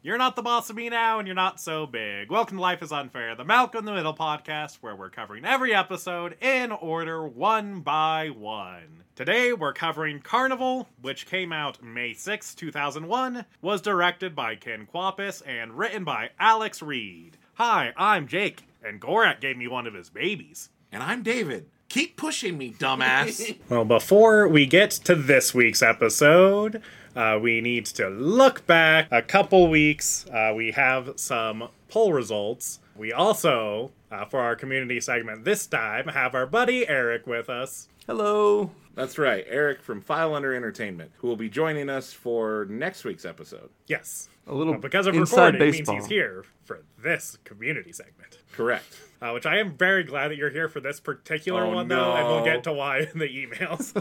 You're not the boss of me now, and you're not so big. Welcome to Life is Unfair, the Malcolm in the Middle podcast, where we're covering every episode in order, one by one. Today, we're covering Carnival, which came out May 6, 2001, was directed by Ken Kwapis, and written by Alex Reed. Hi, I'm Jake, and Gorak gave me one of his babies. And I'm David. Keep pushing me, dumbass. Well, before we get to this week's episode, uh, we need to look back a couple weeks. Uh, we have some poll results. We also, uh, for our community segment this time, have our buddy Eric with us. Hello. That's right, Eric from File Under Entertainment, who will be joining us for next week's episode. Yes. A little Well, because of inside recording baseball. means he's here for this community segment. Correct. Uh, which I am very glad that you're here for this particular Oh, one, though, and we'll get to why in the emails.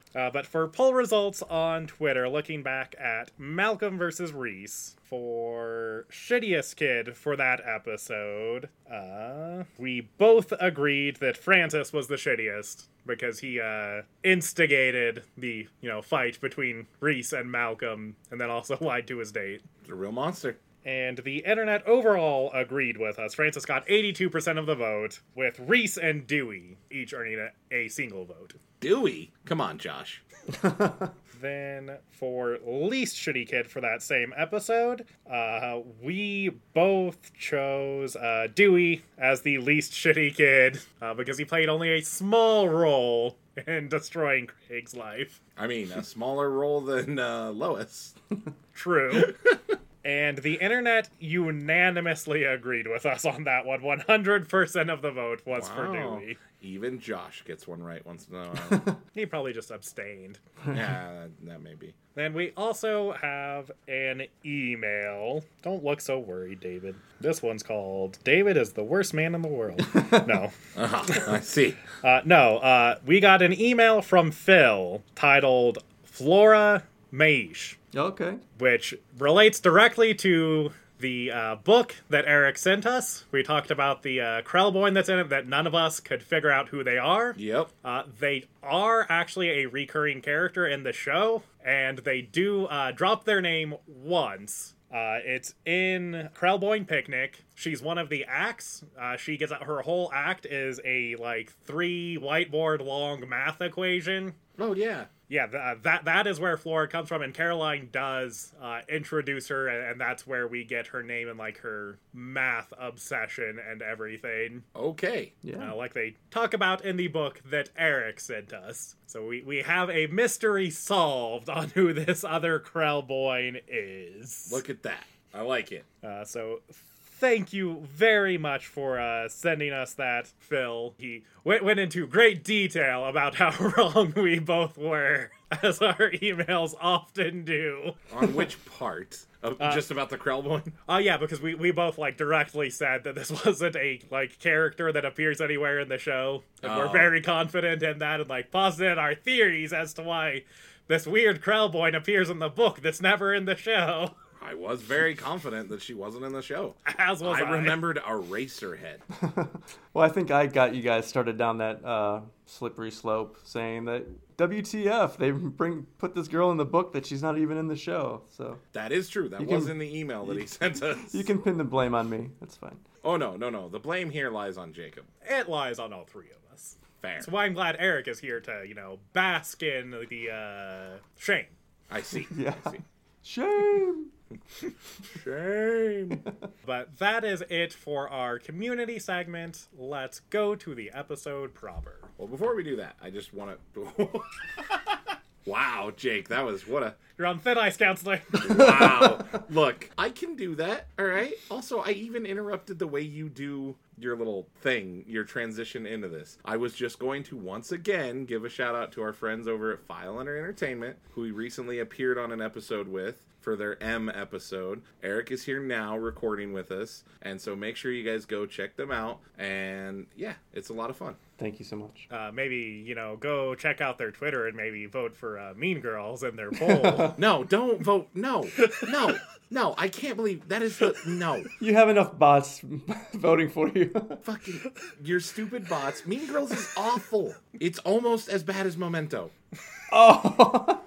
uh, but for poll results on Twitter, looking back at Malcolm versus Reese for shittiest kid for that episode, uh, we both agreed that Francis was the shittiest because he uh, instigated the you know fight between Reese and Malcolm, and then also lied to his date. It's a real monster. And the internet overall agreed with us. Francis got 82% of the vote, with Reese and Dewey each earning a, a single vote. Dewey. Come on, Josh. Then, for least shitty kid for that same episode, uh, we both chose uh, Dewey as the least shitty kid uh, because he played only a small role in destroying Craig's life. I mean, a smaller role than uh, Lois. True. and the internet unanimously agreed with us on that one. 100% of the vote was for Wow. Dewey. Even Josh gets one right once in a while. He probably just abstained. yeah, that, that may be. Then we also have an email. Don't look so worried, David. This one's called David is the worst man in the world. no. Uh-huh, I see. Uh, no, uh, we got an email from Phil titled Flora Maish. Okay. which relates directly to the uh, book that Eric sent us. We talked about the uh, Krelboyne that's in it that none of us could figure out who they are. Yep. Uh, they are actually a recurring character in the show, and they do uh, drop their name once. Uh, it's in Krelboyne Picnic. She's one of the acts. Uh, she gets her whole act is a like three whiteboard long math equation. Oh, yeah. Yeah, th- uh, that that is where Flora comes from, and Caroline does uh, introduce her, and, and that's where we get her name and like her math obsession and everything, Okay. Yeah. uh, like they talk about in the book that Eric sent us. So we we have a mystery solved on who this other Krelboyne is. Look at that. I like it. Uh, so thank you very much for uh, sending us that, Phil. He went, went into great detail about how wrong we both were, as our emails often do. On which part? Of, just about the Krelboyne? Oh yeah, because we, we both like directly said that this wasn't a like character that appears anywhere in the show, and we're Oh. very confident in that, and like posited our theories as to why this weird Krelboyne appears in the book that's never in the show. I was very confident that she wasn't in the show. As was I I. remembered Eraserhead. Well, I think I got you guys started down that uh, slippery slope, saying that WTF they bring put this girl in the book that she's not even in the show. So That is true. That You was can- in the email that he sent us. you can pin the blame on me. That's fine. Oh no, no, no. The blame here lies on Jacob. It lies on all three of us. Fair. That's why I'm glad Eric is here to, you know, bask in the uh, shame. I see. Yeah. I see. Shame. Shame. But that is it for our community segment. Let's go to the episode proper. well, before we do that, I just want to. wow, Jake, that was what a You're on thin ice, counselor. wow. Look, I can do that. All right. Also, I even interrupted the way you do your little thing, your transition into this. I was just going to once again give a shout out to our friends over at File Under Entertainment, who we recently appeared on an episode with for their M episode. Eric is here now recording with us, and so make sure you guys go check them out. And yeah, it's a lot of fun. Thank you so much. Uh, maybe, you know, go check out their Twitter and maybe vote for uh, Mean Girls in their poll. No, don't vote. No, no, no. I can't believe that is the no. You have enough bots voting for you. fucking your stupid bots. Mean Girls is awful. It's almost as bad as Memento. oh.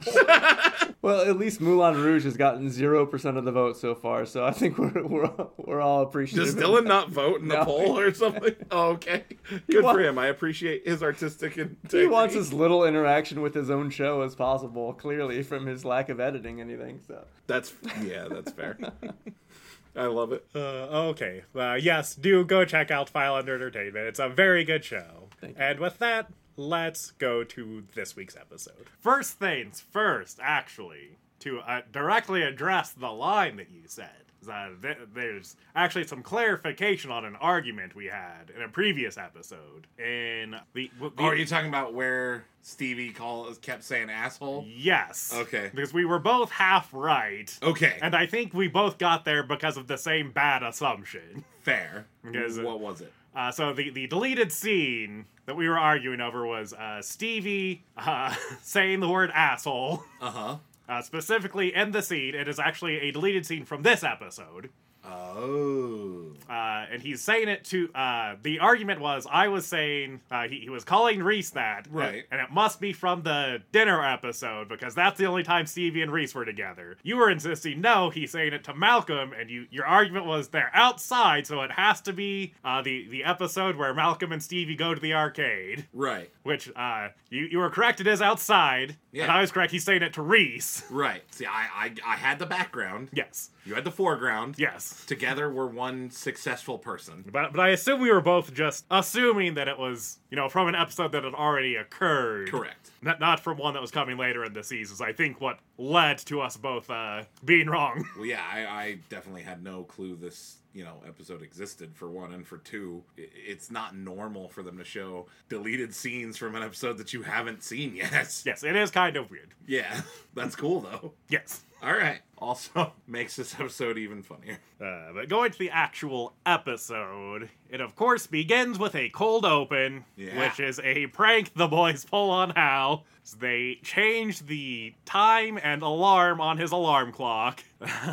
Well, at least Moulin Rouge has gotten zero percent of the vote so far, so I think we're we're, we're all appreciative. Does Dylan not vote in the No. poll or something? Oh, okay. Good wa- for him. I appreciate his artistic integrity. He wants as little interaction with his own show as possible. Clearly, from his lack of editing anything. So That's yeah, that's fair. I love it. Uh, okay. Uh, yes, do go check out File Under Entertainment. It's a very good show. Thank you. And with that, let's go to this week's episode. First things first, actually, to uh, directly address the line that you said. Uh, th- there's actually some clarification on an argument we had in a previous episode. In the, the Oh, are you talking about where Stevie call kept saying asshole? yes, Okay. because we were both half right, Okay, and I think we both got there because of the same bad assumption. fair. Because, what was it? Uh, so the, the deleted scene that we were arguing over was uh, Stevie uh, saying the word asshole. Uh huh. Uh, specifically in the scene, it is actually a deleted scene from this episode. Oh. Uh, and he's saying it to. Uh, the argument was I was saying uh, he, he was calling Reese that, Right. And it must be from the dinner episode because that's the only time Stevie and Reese were together. You were insisting no, he's saying it to Malcolm, and you your argument was they're outside, so it has to be uh, the the episode where Malcolm and Stevie go to the arcade. Right. Which uh, you you were correct. It is outside, Yeah. and I was correct. He's saying it to Reese. Right. See, I, I I had the background. Yes, You had the foreground. yes. Together, we're one successful person. But but I assume we were both just assuming that it was you know from an episode that had already occurred. Correct. Not not from one that was coming later in the seasons. I think what led to us both uh, being wrong. Well, yeah, I, I definitely had no clue this, you know, episode existed for one, and for two, it's not normal for them to show deleted scenes from an episode that you haven't seen yet. yes, it is kind of weird. Yeah, that's cool though. Yes. All right. Also makes this episode even funnier. Uh, but going to the actual episode, it of course begins with a cold open, Yeah. which is a prank the boys pull on Hal. So They change the time and alarm on his alarm clock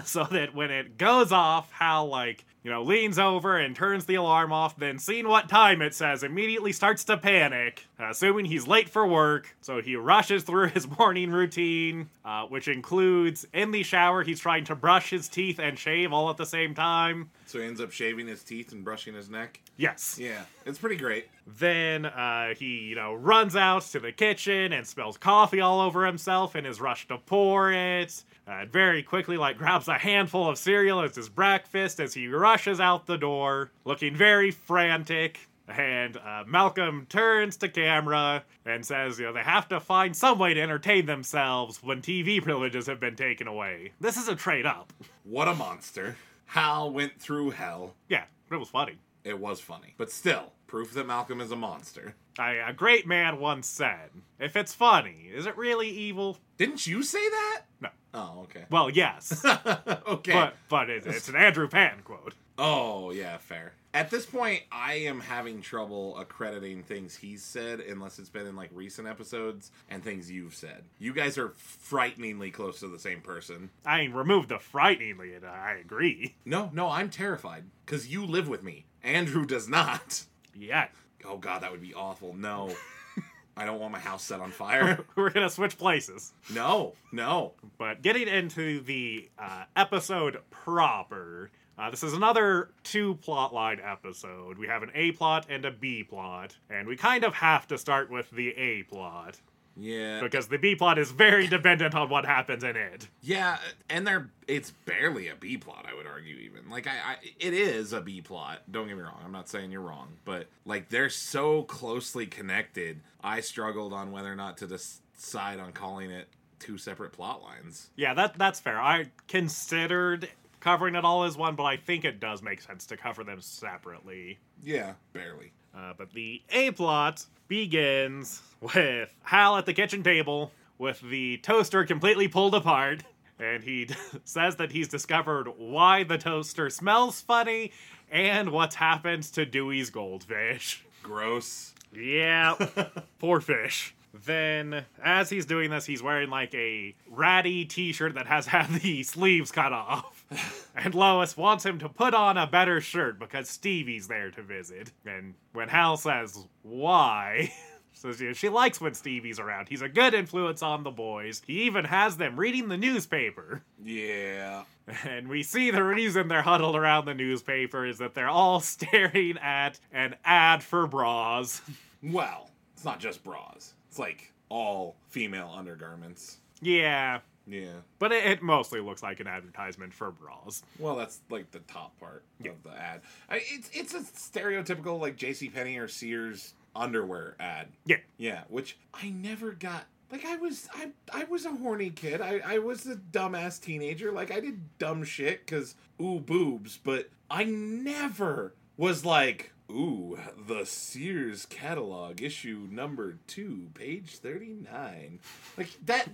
so that when it goes off, Hal, like, you know, leans over and turns the alarm off, then seeing what time it says, immediately starts to panic, assuming he's late for work. So he rushes through his morning routine, uh, which includes in the shower, he's trying to brush his teeth and shave all at the same time. So he ends up shaving his teeth and brushing his neck. Yes. Yeah, it's pretty great. Then uh, he, you know, runs out to the kitchen and spills coffee all over himself in his rush to pour it. Uh, very quickly, like, grabs a handful of cereal as his breakfast as he rushes out the door, looking very frantic. And uh, Malcolm turns to camera and says, you know, they have to find some way to entertain themselves when TV privileges have been taken away. This is a trade up. What a monster. Hal went through hell. Yeah, it was funny. It was funny. But still, proof that Malcolm is a monster. I, a great man once said, if it's funny, is it really evil? Didn't you say that? No. Oh, okay. Well, yes, okay. but but it, it's an Andrew Pan quote. Oh, yeah, fair. At this point, I am having trouble accrediting things he's said unless it's been in like recent episodes and things you've said. You guys are frighteningly close to the same person. I mean, remove the frighteningly, and I agree. No, no, I'm terrified because you live with me. Andrew does not. Yeah, Oh, God, that would be awful. No. I don't want my house set on fire. we're gonna switch places. No, no. But getting into the uh, episode proper, uh, this is another two plot line episode. We have an A plot and a B plot, and we kind of have to start with the A plot Yeah. because the B plot is very dependent on what happens in it. Yeah, and they're it's barely a B plot, I would argue even. Like I, I it is a B plot. Don't get me wrong. I'm not saying you're wrong, but like they're so closely connected. I struggled on whether or not to decide on calling it two separate plot lines. Yeah, that that's fair. I considered covering it all as one, but I think it does make sense to cover them separately. Yeah, barely. Uh, but the A plot begins with Hal at the kitchen table with the toaster completely pulled apart. And he says that he's discovered why the toaster smells funny and what's happened to Dewey's goldfish. Gross. Yeah, poor fish. Then, as he's doing this, he's wearing like a ratty t shirt that has had the sleeves cut off. and Lois wants him to put on a better shirt because Stevie's there to visit. And when Hal says, why? Know, she likes when Stevie's around. He's a good influence on the boys. He even has them reading the newspaper. Yeah. And we see the reason they're huddled around the newspaper is that they're all staring at an ad for bras. Well, it's not just bras. It's like all female undergarments. yeah, Yeah. but it, it mostly looks like an advertisement for bras. Well, that's like the top part of the ad. I, it's it's a stereotypical like J.C. Penney or Sears underwear ad. Yeah. Yeah, which I never got. Like I was, I I was a horny kid. I I was a dumbass teenager. Like I did dumb shit because ooh boobs, but I never was like ooh the Sears catalog issue number two, page thirty nine. Like that.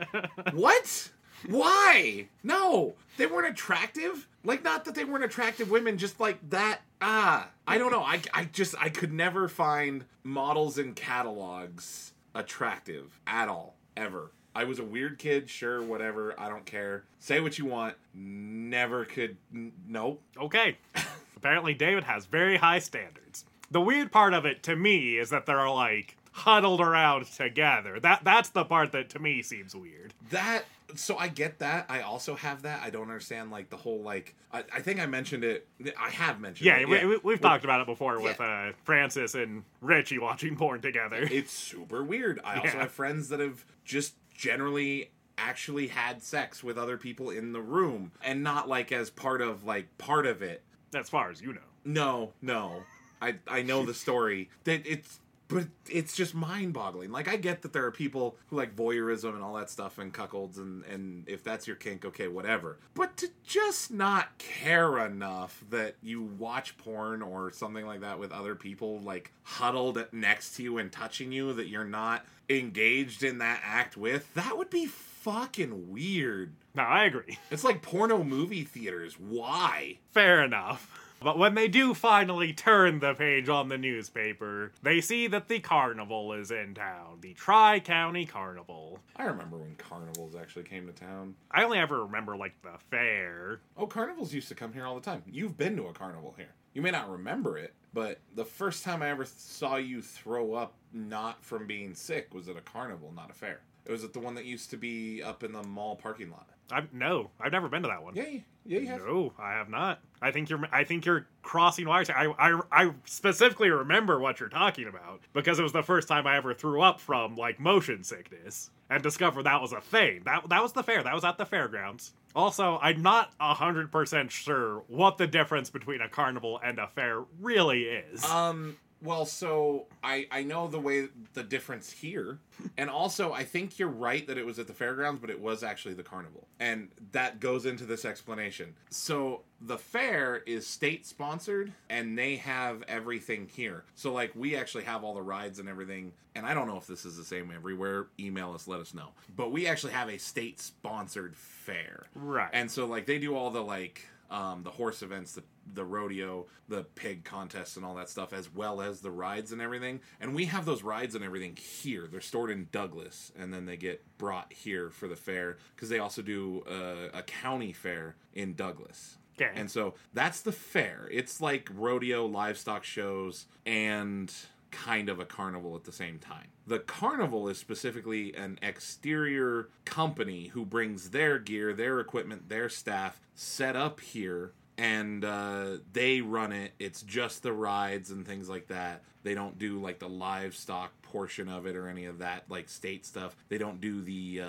what? Why? No, they weren't attractive. Like, not that they weren't attractive women, just like that. Ah, I don't know. I, I just, I could never find models in catalogs attractive at all, ever. I was a weird kid, sure, whatever. I don't care. Say what you want. Never could. N- nope. Okay. Apparently, David has very high standards. The weird part of it to me is that they're like huddled around together. That that's the part that to me seems weird. That so I get that. I also have that. I don't understand like the whole like. I, I think I mentioned it. I have mentioned. Yeah, it. we, we, we've talked about it before Yeah. with uh, Francis and Richie watching porn together. It's super weird. I also Yeah. have friends that have just generally actually had sex with other people in the room and not like as part of like part of it. As far as you know. No, no. I I know the story. That it's but it's just mind-boggling. Like I get that there are people who like voyeurism and all that stuff and cuckolds and and if that's your kink, okay, whatever. But to just not care enough that you watch porn or something like that with other people like huddled next to you and touching you that you're not engaged in that act with, that would be fucking weird. No, I agree. It's like porno movie theaters. Why? Fair enough. But when they do finally turn the page on the newspaper, they see that the carnival is in town. The Tri County Carnival. I remember when carnivals actually came to town. I only ever remember, like, the fair. Oh, carnivals used to come here all the time. You've been to a carnival here. You may not remember it, but the first time I ever saw you throw up not from being sick was at a carnival, not a fair. It was at the one that used to be up in the mall parking lot. I've, no, I've never been to that one. Yeah, you- yeah, you have. No, I have not. I think you're. I think you're crossing wires. I, I, I specifically remember what you're talking about because it was the first time I ever threw up from like motion sickness and discovered that was a thing. That that was the fair. That was at the fairgrounds. Also, I'm not hundred percent sure what the difference between a carnival and a fair really is. Um. Well, so I I know the way the difference here, and also I think you're right that it was at the fairgrounds, but it was actually the carnival, and that goes into this explanation. So the fair is state sponsored, and they have everything here. So like we actually have all the rides and everything, and I don't know if this is the same everywhere. Email us, let us know. But we actually have a state sponsored fair, right. and so like they do all the like um, the horse events, the the rodeo, the pig contests, and all that stuff, as well as the rides and everything. And we have those rides and everything here. They're stored in Douglas, and then they get brought here for the fair because they also do uh, a county fair in Douglas. Okay. And so that's the fair. It's like rodeo, livestock shows, and kind of a carnival at the same time. The carnival is specifically an exterior company who brings their gear, their equipment, their staff set up here and uh, they run it. It's just the rides and things like that. They don't do like the livestock portion of it or any of that like state stuff. They don't do the uh,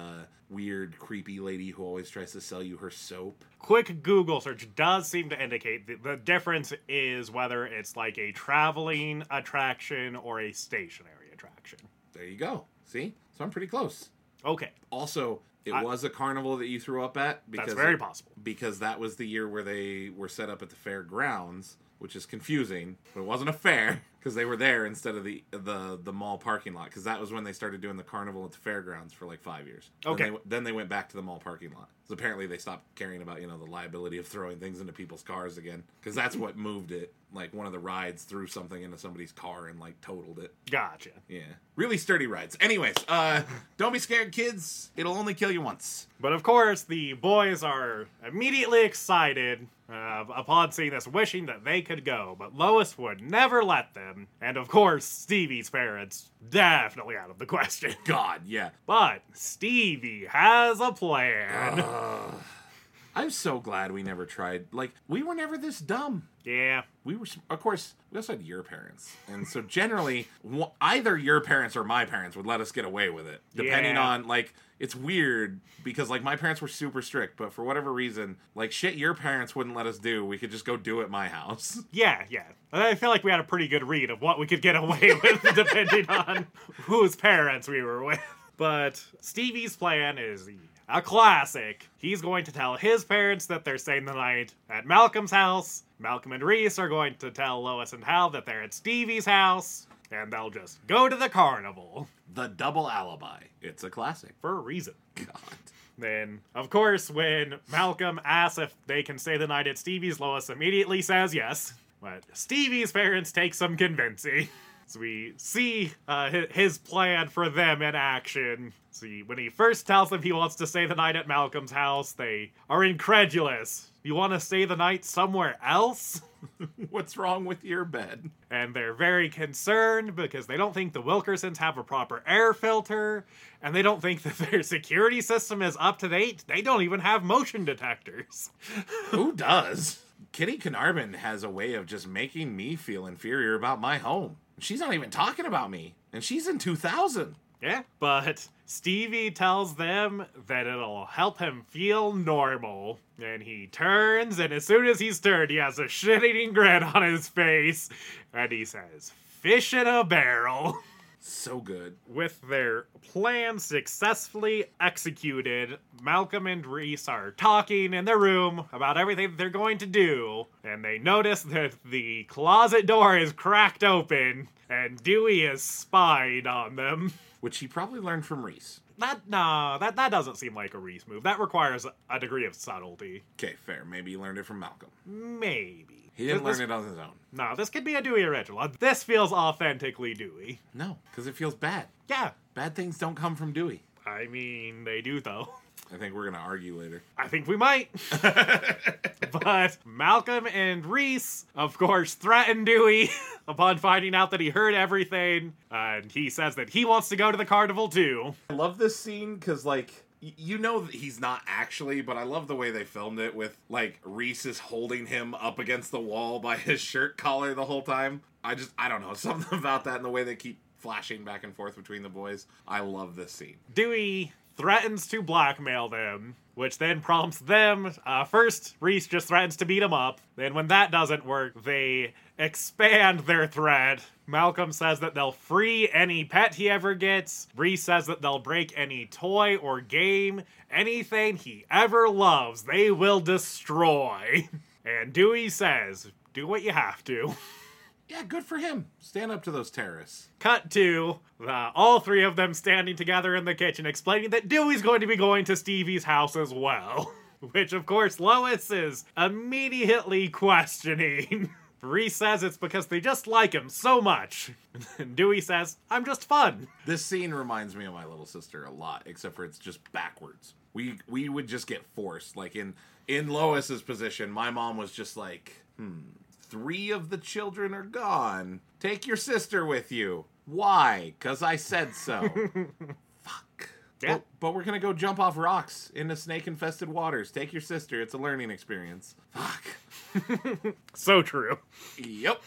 weird creepy lady who always tries to sell you her soap. quick Google search does seem to indicate that the difference is whether it's like a traveling attraction or a stationary attraction. There you go. See? So I'm pretty close. Okay, Also, it I- was a carnival that you threw up at because that's very possible. because that was the year where they were set up at the fairgrounds, which is confusing. But it wasn't a fair because they were there instead of the the the mall parking lot because that was when they started doing the carnival at the fairgrounds for like five years. Then Okay. they, then they went back to the mall parking lot. So apparently they stopped caring about you know the liability of throwing things into people's cars again because that's what moved it. Like one of the rides threw something into somebody's car and like totaled it. Gotcha. Yeah. Really sturdy rides. Anyways, uh don't be scared, kids. It'll only kill you once. But of course, the boys are immediately excited uh, upon seeing this, wishing that they could go, but Lois would never let them. And of course, Stevie's parents definitely out of the question. God, yeah. But Stevie has a plan. I'm so glad we never tried. Like, we were never this dumb. yeah. We were, of course, we also had your parents. And so generally, either your parents or my parents would let us get away with it. Depending Yeah. on, like, it's weird because, like, my parents were super strict, but for whatever reason, like, shit your parents wouldn't let us do, we could just go do at my house. Yeah, yeah. I feel like we had a pretty good read of what we could get away with depending on whose parents we were with. But Stevie's plan is a classic. He's going to tell his parents that they're staying the night at Malcolm's house. Malcolm and Reese are going to tell Lois and Hal that they're at Stevie's house. And they'll just go to the carnival The double alibi. It's a classic. for a reason. God. Then, of course, when Malcolm asks if they can stay the night at Stevie's, Lois immediately says yes. But Stevie's parents take some convincing. So we see uh, his plan for them in action. See, when he first tells them he wants to stay the night at Malcolm's house, they are incredulous. You want to stay the night somewhere else? What's wrong with your bed? and they're very concerned because they don't think the Wilkersons have a proper air filter, and they don't think that their security system is up to date. They don't even have motion detectors. Who does? Kitty Kenarban has a way of just making me feel inferior about my home. She's not even talking about me, and she's in 2000. Yeah, but Stevie tells them that it'll help him feel normal. And he turns, and as soon as he's turned, he has a shit eating grin on his face, and he says, Fish in a barrel. So good. With their plan successfully executed, Malcolm and Reese are talking in their room about everything they're going to do, and they notice that the closet door is cracked open, and Dewey is spied on them. Which he probably learned from Reese. That nah, that that doesn't seem like a Reese move. That requires a degree of subtlety. Okay, fair. Maybe he learned it from Malcolm. Maybe. He didn't This- learn it on his own. No, this could be a Dewey original. Uh, this feels authentically Dewey. No, because it feels bad. Yeah, Bad things don't come from Dewey. I mean they do though. I think we're going to argue later. I think we might. but Malcolm and Reese, of course, threaten Dewey upon finding out that he heard everything. And he says that he wants to go to the carnival too. I love this scene because, like, y- you know that he's not actually, but I love the way they filmed it with, like, Reese is holding him up against the wall by his shirt collar the whole time. I just, I don't know, something about that and the way they keep flashing back and forth between the boys. I love this scene. Dewey threatens to blackmail them, which then prompts them. Uh, first, Reese just threatens to beat him up. Then, when that doesn't work, they expand their threat. Malcolm says that they'll free any pet he ever gets. Reese says that they'll break any toy or game. Anything he ever loves, they will destroy. And Dewey says, Do what you have to. Yeah, good for him. Stand up to those terrorists. Cut to uh, all three of them standing together in the kitchen, explaining that Dewey's going to be going to Stevie's house as well. Which, of course, Lois is immediately questioning. Reese says it's because they just like him so much. And Dewey says, I'm just fun. This scene reminds me of my little sister a lot, except for it's just backwards. We we would just get forced. Like in in Lois's position, my mom was just like, hmm, three of the children are gone. Take your sister with you. Why? Cause I said so. Fuck. Yeah. But, but we're gonna go jump off rocks into snake infested waters. Take your sister. It's a learning experience. Fuck. So true. Yep.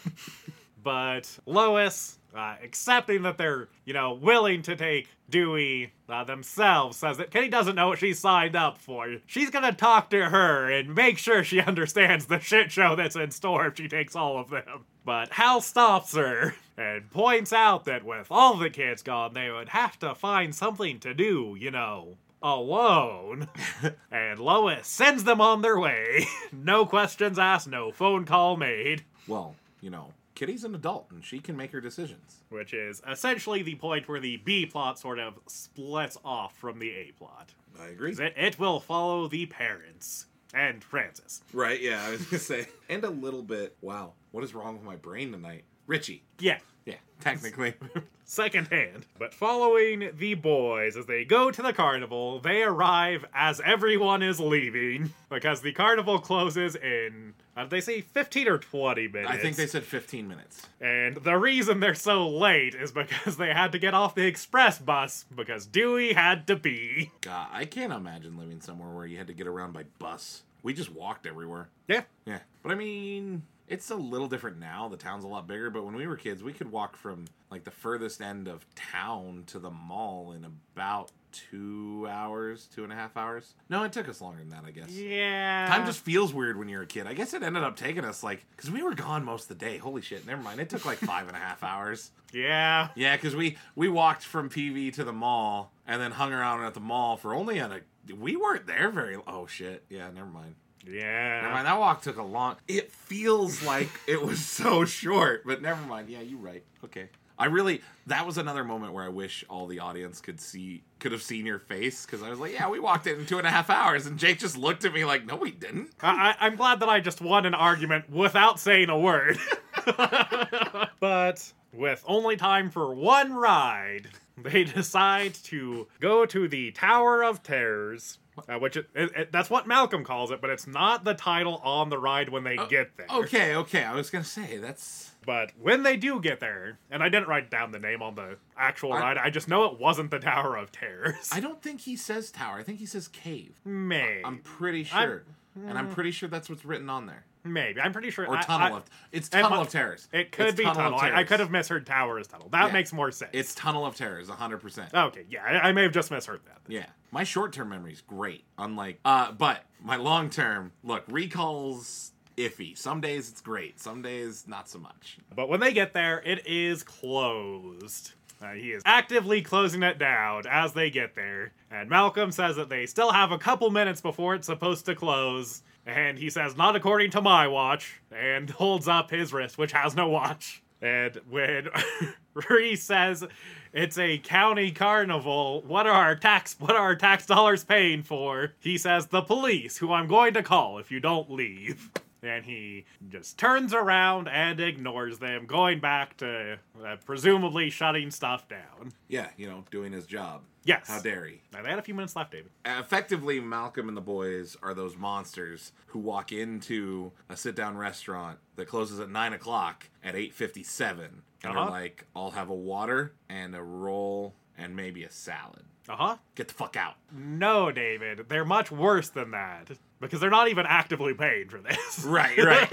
but Lois, uh, accepting that they're, you know, willing to take Dewey uh, themselves, says that Kitty doesn't know what she signed up for. She's gonna talk to her and make sure she understands the shit show that's in store if she takes all of them. But Hal stops her and points out that with all the kids gone, they would have to find something to do, you know. Alone. and Lois sends them on their way. no questions asked, no phone call made. Well, you know, Kitty's an adult and she can make her decisions. which is essentially the point where the B plot sort of splits off from the A plot. I agree. It, it will follow the parents and Francis. Right, yeah, I was gonna say. And a little bit, wow, what is wrong with my brain tonight? Richie. Yeah. Yeah, technically. secondhand. But following the boys as they go to the carnival, they arrive as everyone is leaving because the carnival closes in, uh, they say 15 or 20 minutes. I think they said 15 minutes. And the reason they're so late is because they had to get off the express bus because Dewey had to be. God, I can't imagine living somewhere where you had to get around by bus. We just walked everywhere. Yeah. Yeah. But I mean, it's a little different now. The town's a lot bigger, but when we were kids, we could walk from like the furthest end of town to the mall in about two hours, two and a half hours. No, it took us longer than that, I guess. Yeah. Time just feels weird when you're a kid. I guess it ended up taking us like, because we were gone most of the day. Holy shit, never mind. It took like five and a half hours. Yeah. Yeah, because we we walked from PV to the mall and then hung around at the mall for only on a. We weren't there very. Oh shit. Yeah, never mind. Yeah. Never mind. That walk took a long. It feels like it was so short, but never mind. Yeah, you're right. Okay. I really that was another moment where I wish all the audience could see could have seen your face because I was like, yeah, we walked in two and a half hours, and Jake just looked at me like, no, we didn't. I, I- I'm glad that I just won an argument without saying a word. but with only time for one ride, they decide to go to the Tower of Terrors. Uh, which it, it, it- that's what Malcolm calls it, but it's not the title on the ride when they get there. Okay, okay. I was gonna say that's But when they do get there, and I didn't write down the name on the actual I- ride, I just know it wasn't the Tower of Terrors. I don't think he says tower. I think he says cave. May I'm pretty I'm- sure, and I'm pretty sure that's what's written on there. Maybe. I'm pretty sure. Or I- tunnel I- of it's it tunnel mu- of terrors. It could It's be tunnel. of I, I could have misheard tower as tunnel. That Yeah. makes more sense. It's tunnel of terrors, 100. percent okay. Yeah, I, I may have just misheard that. Yeah, my short term memory is great. Unlike, uh, but my long term look recalls iffy. Some days it's great. Some days not so much. But when they get there, it is closed. Uh, he is actively closing it down as they get there. And Malcolm says that they still have a couple minutes before it's supposed to close. And he says, not according to my watch, and holds up his wrist, which has no watch. And when Reese says it's a county carnival, what are our tax what are our tax dollars paying for? He says the police, who I'm going to call if you don't leave. And he just turns around and ignores them, going back to uh, presumably shutting stuff down. Yeah, you know, doing his job. Yes. How dare he? Now they had a few minutes left, David. Effectively, Malcolm and the boys are those monsters who walk into a sit-down restaurant that closes at nine o'clock at eight fifty-seven, and are Uh-huh. like, "I'll have a water and a roll and maybe a salad." Uh huh. Get the fuck out. No, David, they're much worse than that because they're not even actively paying for this. Right, right.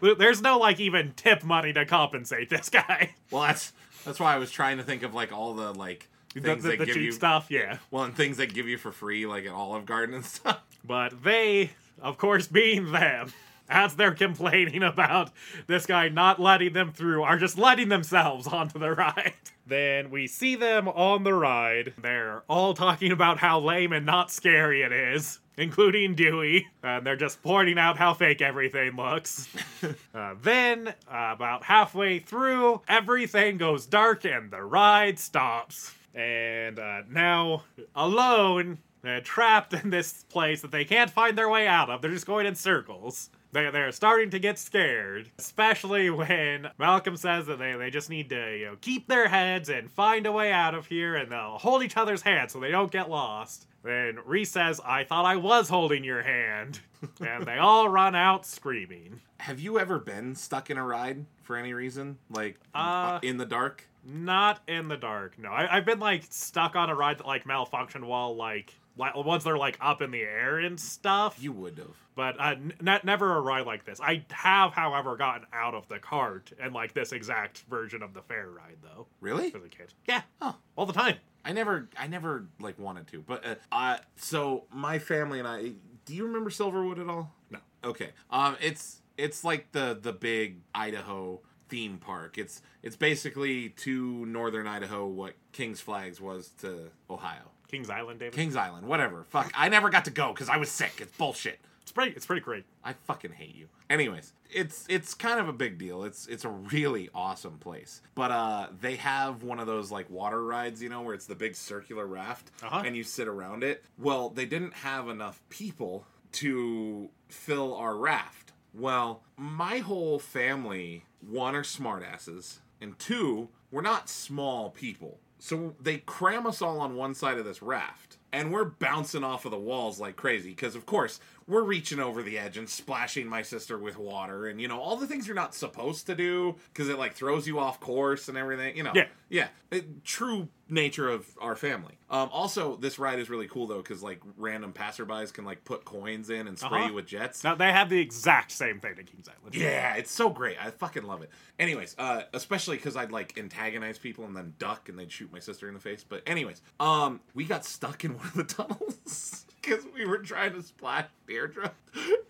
There's no like even tip money to compensate this guy. well, that's that's why I was trying to think of like all the like The, things the, that the give cheap you stuff, yeah. well, and things that give you for free, like at Olive Garden and stuff. But they, of course, being them, as they're complaining about this guy not letting them through, are just letting themselves onto the ride. Then we see them on the ride. They're all talking about how lame and not scary it is, including Dewey. And they're just pointing out how fake everything looks. Uh, then, uh, about halfway through, everything goes dark and the ride stops. And uh, now, alone, uh, trapped in this place that they can't find their way out of, they're just going in circles. They, they're starting to get scared, especially when Malcolm says that they, they just need to you know, keep their heads and find a way out of here, and they'll hold each other's hands so they don't get lost. Then Reese says, I thought I was holding your hand. and they all run out screaming. Have you ever been stuck in a ride for any reason, like Uh, in the dark? Not in the dark. No, I, I've been like stuck on a ride that like malfunctioned while like like once they're like up in the air and stuff. You would have. but uh, n- never a ride like this. I have, however, gotten out of the cart and like this exact version of the fair ride though Really? as a kid. Yeah, Oh. all the time. I never, I never like wanted to, but uh, uh, so my family and I. Do you remember Silverwood at all? No. Okay. Um, it's it's like the the big Idaho theme park. It's it's basically to northern Idaho what King's Flags was to Ohio. Kings Island, David. Kings Island, whatever. Fuck, I never got to go because I was sick. It's bullshit. It's pretty. It's pretty great. I fucking hate you. Anyways, it's it's kind of a big deal. It's it's a really awesome place. But uh they have one of those like water rides, you know, where it's the big circular raft Uh-huh. and you sit around it. Well, they didn't have enough people to fill our raft. Well, my whole family one are smartasses, and two, we're not small people. So they cram us all on one side of this raft, and we're bouncing off of the walls like crazy. Because of course we're reaching over the edge and splashing my sister with water, and you know all the things you're not supposed to do because it like throws you off course and everything. You know, Yeah. yeah, it, true nature of our family. Um, also, this ride is really cool though because like random passerbys can like put coins in and spray Uh-huh. you with jets. Now they have the exact same thing at Kings Island. Yeah, it's so great. I fucking love it. Anyways, uh, especially because I'd like antagonize people and then duck and they'd shoot my sister in the face. But anyways, um, we got stuck in one of the tunnels because we were trying to splash Deirdre,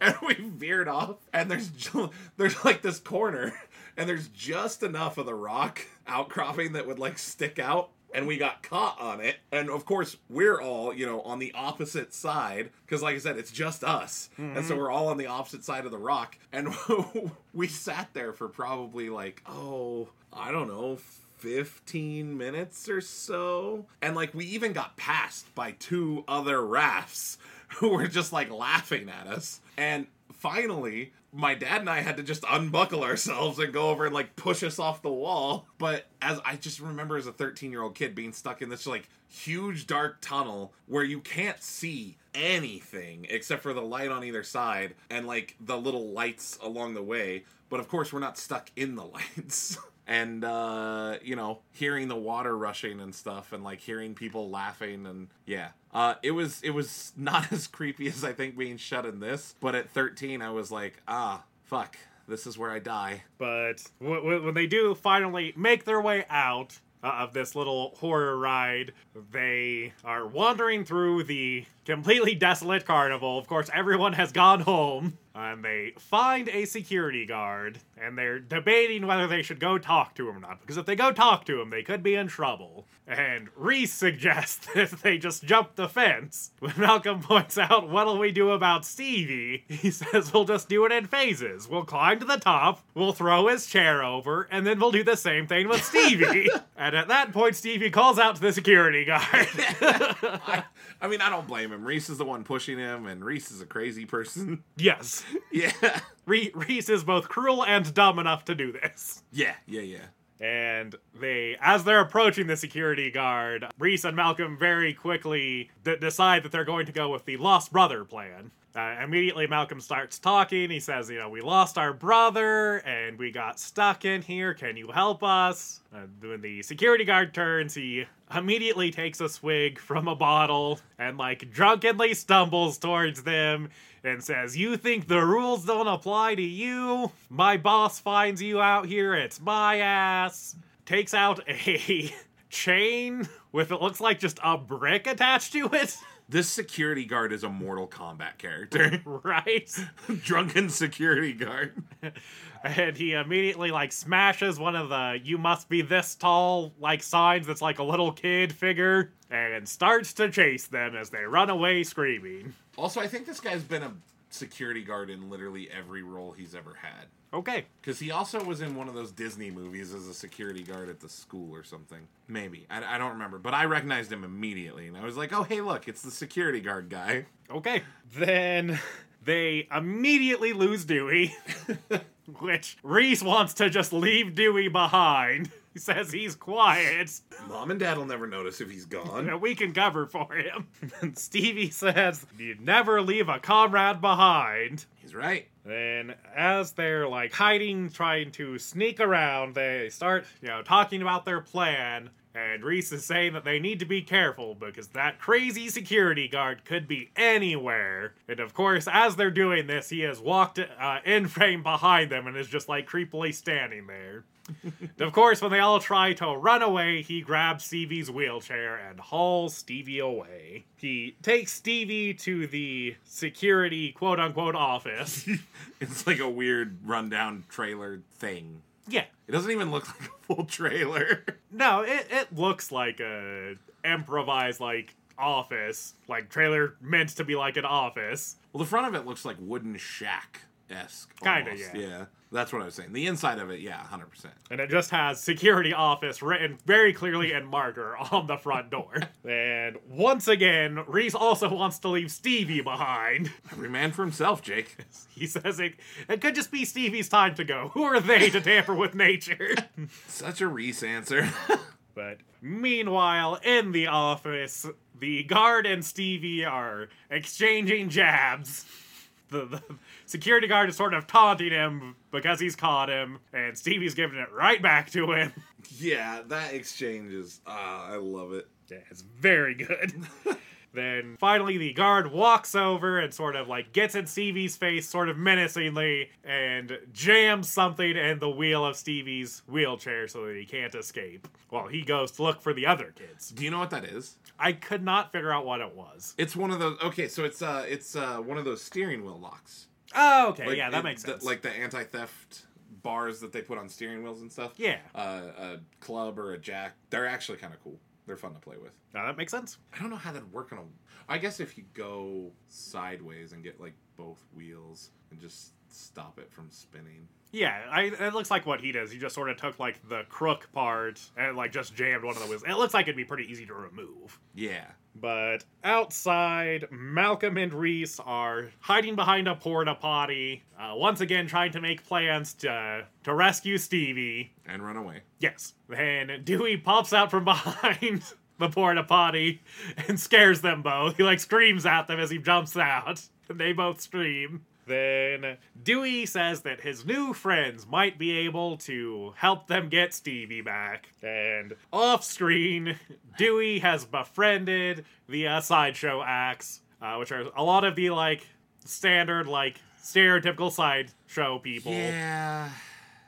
and we veered off. And there's there's like this corner, and there's just enough of the rock outcropping that would like stick out. And we got caught on it. And of course, we're all, you know, on the opposite side. Because, like I said, it's just us. And so mm-hmm. we're all on the opposite side of the rock. And we sat there for probably like, oh, I don't know, 15 minutes or so. And like, we even got passed by two other rafts who were just like laughing at us. And finally, my dad and I had to just unbuckle ourselves and go over and like push us off the wall. But as I just remember as a 13 year old kid being stuck in this like huge dark tunnel where you can't see anything except for the light on either side and like the little lights along the way. But of course, we're not stuck in the lights. and uh you know hearing the water rushing and stuff and like hearing people laughing and yeah uh it was it was not as creepy as i think being shut in this but at 13 i was like ah fuck this is where i die But w- w- when they do finally make their way out uh, of this little horror ride, they are wandering through the completely desolate carnival. Of course, everyone has gone home. And they find a security guard, and they're debating whether they should go talk to him or not. Because if they go talk to him, they could be in trouble. And Reese suggests that they just jump the fence. When Malcolm points out, what'll we do about Stevie? He says, we'll just do it in phases. We'll climb to the top, we'll throw his chair over, and then we'll do the same thing with Stevie. and at that point, Stevie calls out to the security guard. I, I mean i don't blame him reese is the one pushing him and reese is a crazy person yes. yeah Re- Reese is both cruel and dumb enough to do this. yeah yeah yeah And they, as they're approaching the security guard, Reese and Malcolm very quickly d- decide that they're going to go with the lost brother plan. Uh, immediately, Malcolm starts talking. He says, You know, we lost our brother and we got stuck in here. Can you help us? Uh, when the security guard turns, he immediately takes a swig from a bottle and, like, drunkenly stumbles towards them and says, You think the rules don't apply to you? My boss finds you out here, it's my ass. Takes out a chain with it looks like just a brick attached to it, this security guard is a mortal kombat character right? drunken security guard And he immediately like smashes one of the you must be this tall like signs that's like a little kid figure and starts to chase them as they run away screaming. Also, I think this guy's been a security guard in literally every role he's ever had. Okay. Because he also was in one of those Disney movies as a security guard at the school or something. Maybe. I, I don't remember. But I recognized him immediately. And I was like, oh, hey, look, it's the security guard guy. Okay. Then they immediately lose Dewey, which Reese wants to just leave Dewey behind. He says he's quiet. Mom and dad will never notice if he's gone. and we can cover for him. And Stevie says, You never leave a comrade behind. He's right. Then, as they're like hiding, trying to sneak around, they start, you know, talking about their plan. And Reese is saying that they need to be careful because that crazy security guard could be anywhere. And of course, as they're doing this, he has walked uh, in frame behind them and is just like creepily standing there. And of course, when they all try to run away, he grabs Stevie's wheelchair and hauls Stevie away. He takes Stevie to the security quote unquote office. It's like a weird rundown trailer thing. yeah. It doesn't even look like a full trailer. No, it, it looks like a improvised like office, like trailer meant to be like an office. Well, the front of it looks like wooden shack. esque. Kinda, yeah. Yeah, that's what I was saying. The inside of it, yeah, hundred percent. And it just has security office written very clearly in marker on the front door. and once again, Reese also wants to leave Stevie behind. Every man for himself, Jake. He says it, it could just be Stevie's time to go. Who are they to tamper with nature? Such a Reese answer. But meanwhile, in the office, the guard and Stevie are exchanging jabs. The, the security guard is sort of taunting him because he's caught him, and Stevie's giving it right back to him. yeah, that exchange is. Ah, I love it. Yeah, it's very good. then finally, the guard walks over and sort of like gets in Stevie's face, sort of menacingly, and jams something in the wheel of Stevie's wheelchair so that he can't escape. While he goes to look for the other kids. Do you know what that is? I could not figure out what it was. It's one of those. Okay, so it's uh, it's uh, one of those steering wheel locks. Oh, okay, Like, yeah, that it- makes the- sense. like the anti-theft bars that they put on steering wheels and stuff. yeah, Uh, a club or a jack. They're actually kind of cool. They're fun to play with. no, that makes sense. I don't know how that'd work on a. I guess if you go sideways and get like both wheels and just stop it from spinning. Yeah, I, it looks like what he does. He just sort of took like the crook part and like just jammed one of the wheels. It looks like it'd be pretty easy to remove. Yeah. But outside, Malcolm and Reese are hiding behind a porta potty, uh, once again trying to make plans to to rescue Stevie. And run away. Yes, and Dewey pops out from behind the porta potty and scares them both. He like screams at them as he jumps out, and they both scream. Then Dewey says that his new friends might be able to help them get Stevie back. And off screen, Dewey has befriended the uh, sideshow acts, uh, which are a lot of the like standard, like stereotypical sideshow people. Yeah.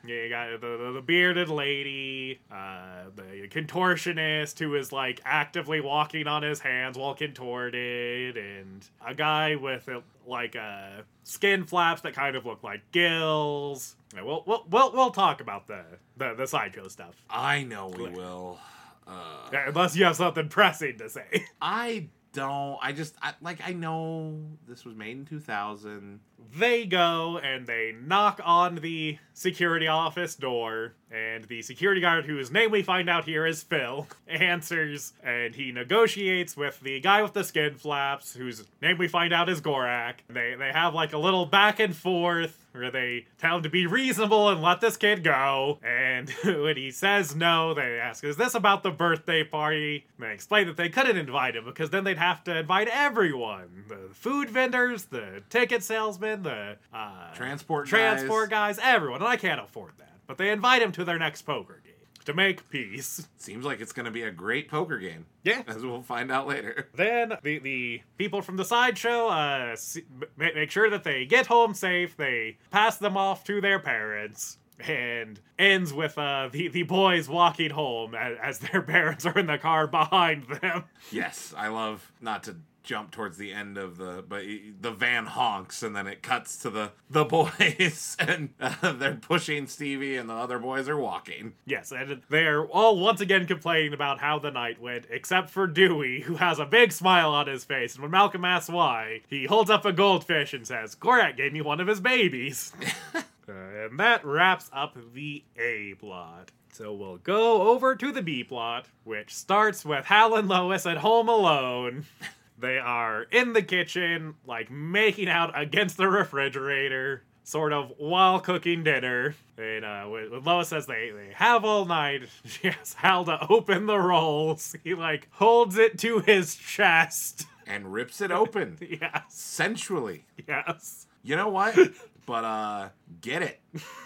Yeah, you got the, the, the bearded lady, uh, the contortionist who is like actively walking on his hands while contorted, and a guy with uh, like uh, skin flaps that kind of look like gills. Yeah, we'll, we'll, we'll, we'll talk about the, the, the sideshow stuff. I know we will. Uh, Unless you have something pressing to say. I don't. I just I, like I know this was made in 2000. They go and they knock on the security office door, and the security guard, whose name we find out here is Phil, answers and he negotiates with the guy with the skin flaps, whose name we find out is Gorak. They they have like a little back and forth where they tell him to be reasonable and let this kid go. And when he says no, they ask, Is this about the birthday party? And they explain that they couldn't invite him because then they'd have to invite everyone the food vendors, the ticket salesman, the uh, Transport transport guys, everyone. And I can't afford that. But they invite him to their next poker game to make peace. Seems like it's going to be a great poker game, Yeah. as we'll find out later. Then the, the people from the sideshow uh, see, make sure that they get home safe. They pass them off to their parents. And ends with uh, the, the boys walking home as, as their parents are in the car behind them. Yes, I love not to jump towards the end of the but the van honks and then it cuts to the the boys and uh, they're pushing Stevie and the other boys are walking. Yes, and they're all once again complaining about how the night went, except for Dewey, who has a big smile on his face. And when Malcolm asks why, he holds up a goldfish and says, Gorak gave me one of his babies. Uh, and that wraps up the A plot. So we'll go over to the B plot, which starts with Hal and Lois at home alone. They are in the kitchen, like making out against the refrigerator, sort of while cooking dinner. And uh, when Lois says they, they have all night, she asks Hal to open the rolls. He like holds it to his chest. And rips it open yes, sensually. yes. You know what? But uh get it.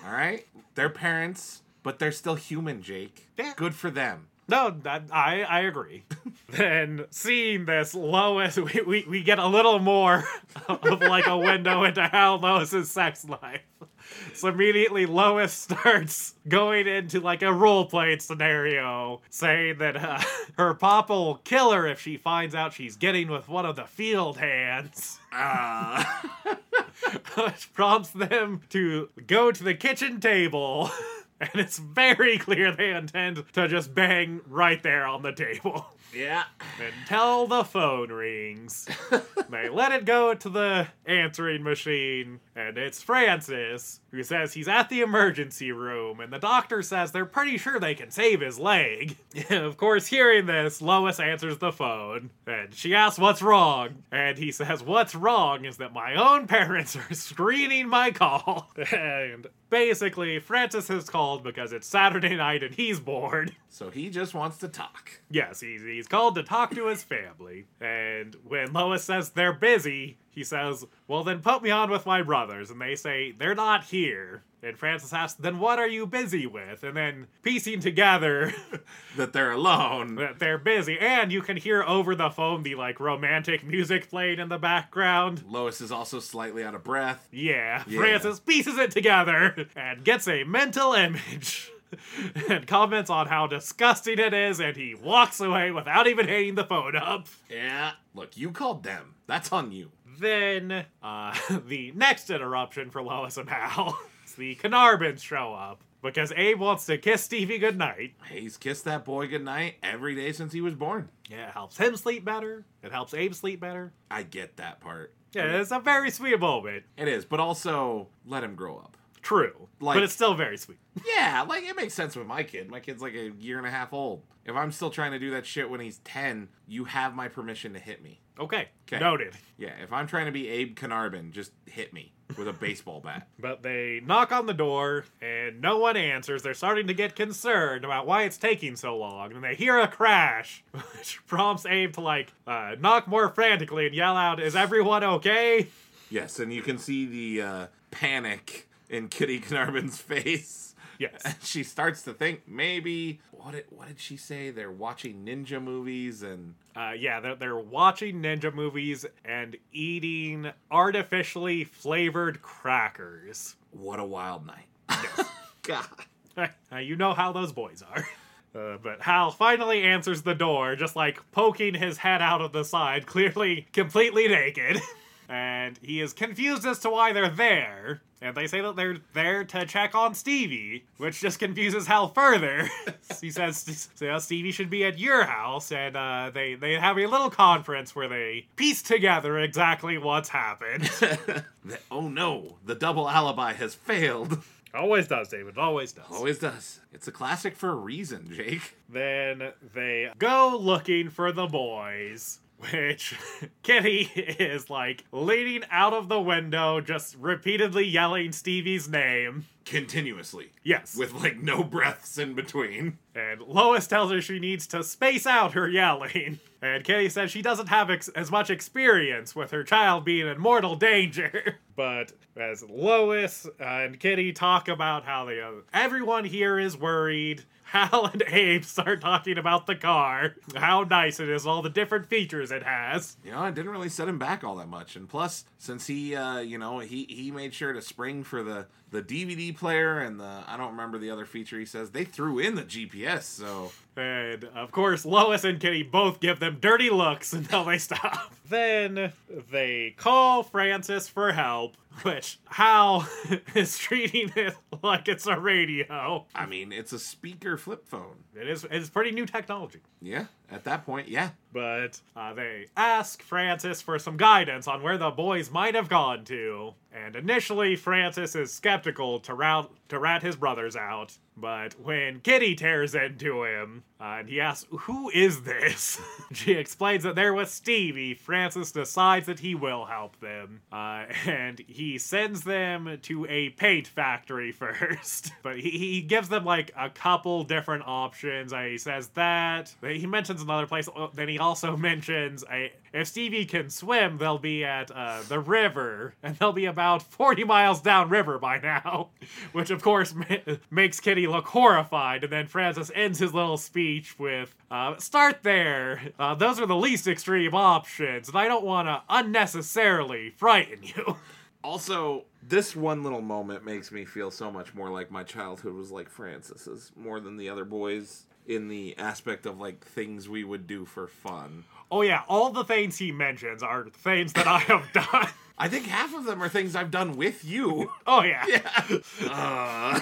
All right? They're parents, but they're still human, Jake. Yeah. Good for them. No, that, I I agree. then seeing this, Lois, we, we, we get a little more of like a window into how Lois's sex life. So immediately Lois starts going into like a role playing scenario, saying that uh, her papa will kill her if she finds out she's getting with one of the field hands. Uh Which prompts them to go to the kitchen table And it's very clear they intend to just bang right there on the table. Yeah. Until the phone rings. they let it go to the answering machine, and it's Francis who says he's at the emergency room, and the doctor says they're pretty sure they can save his leg. of course, hearing this, Lois answers the phone, and she asks what's wrong, and he says what's wrong is that my own parents are screening my call. and basically, Francis has called because it's Saturday night and he's bored. So he just wants to talk. Yes, he's, he's called to talk to his family. And when Lois says they're busy, he says, Well, then put me on with my brothers. And they say, They're not here. And Francis asks, Then what are you busy with? And then piecing together That they're alone. that they're busy. And you can hear over the phone the like romantic music playing in the background. Lois is also slightly out of breath. Yeah, Yeah. Francis pieces it together and gets a mental image. And comments on how disgusting it is, and he walks away without even hanging the phone up. Yeah. Look, you called them. That's on you. Then, uh, the next interruption for Lois and Hal is the Kenarbans show up because Abe wants to kiss Stevie goodnight. He's kissed that boy goodnight every day since he was born. Yeah, it helps him sleep better. It helps Abe sleep better. I get that part. Yeah, it's a very sweet moment. It is, but also let him grow up. True, Like- but it's still very sweet. Yeah, like it makes sense with my kid. My kid's like a year and a half old. If I'm still trying to do that shit when he's 10, you have my permission to hit me. Okay, 'Kay. noted. Yeah, if I'm trying to be Abe Kenarban, just hit me with a baseball bat. But they knock on the door and no one answers. They're starting to get concerned about why it's taking so long. And they hear a crash, which prompts Abe to like uh, knock more frantically and yell out, "Is everyone okay?" Yes, and you can see the uh, panic in Kitty Kenarban's face. Yes. And she starts to think maybe what did, what did she say? They're watching ninja movies and Uh, yeah, they're, they're watching ninja movies and eating artificially flavored crackers. what a wild night. God. Uh, you know how those boys are. Uh, but Hal finally answers the door, just like poking his head out of the side, clearly completely naked. and he is confused as to why they're there. And they say that they're there to check on Stevie, which just confuses Hal further. he says so Stevie should be at your house, and uh, they, they have a little conference where they piece together exactly what's happened. Oh no, the double alibi has failed. always does, David, always does. Always does. It's a classic for a reason, Jake. Then they go looking for the boys, which Kitty is like leaning out of the window, just repeatedly yelling Stevie's name. Continuously. Yes. With like no breaths in between. and Lois tells her she needs to space out her yelling. And Kitty says she doesn't have ex- as much experience with her child being in mortal danger. But as Lois and Kitty talk about how they, uh, everyone here is worried, Hal and Abe start talking about the car, how nice it is, all the different features it has. You know, it didn't really set him back all that much. And plus, since he, uh, you know, he he made sure to spring for the the DVD player and the I don't remember the other feature. He says they threw in the GPS, so And of course, Lois and Kitty both give them dirty looks until they stop. Then they call Francis for help, which Hal is treating it like it's a radio. I mean, it's a speaker flip phone. It is it's pretty new technology. Yeah, at that point, yeah. But uh, they ask Francis for some guidance on where the boys might have gone to. And initially, Francis is skeptical to, rout, to rat his brothers out. But when Kitty tears into him, uh, and he asks, Who is this? she explains that they're with Stevie. Francis decides that he will help them. Uh, and he sends them to a paint factory first. But he, he gives them like a couple different options. Uh, he says that. He mentions another place. Uh, Then he also mentions a, if Stevie can swim, they'll be at uh, the river. And they'll be about 40 miles downriver by now. Which, of course, ma- makes Kitty look horrified. And then Francis ends his little speech with, uh, Start there. Uh, those are the least extreme options. And I don't want to unnecessarily frighten you. Also, this one little moment makes me feel so much more like my childhood was like Francis's, more than the other boys in the aspect of like things we would do for fun. Oh, yeah, all the things he mentions are things that I have done. I think half of them are things I've done with you. Oh, yeah. Uh,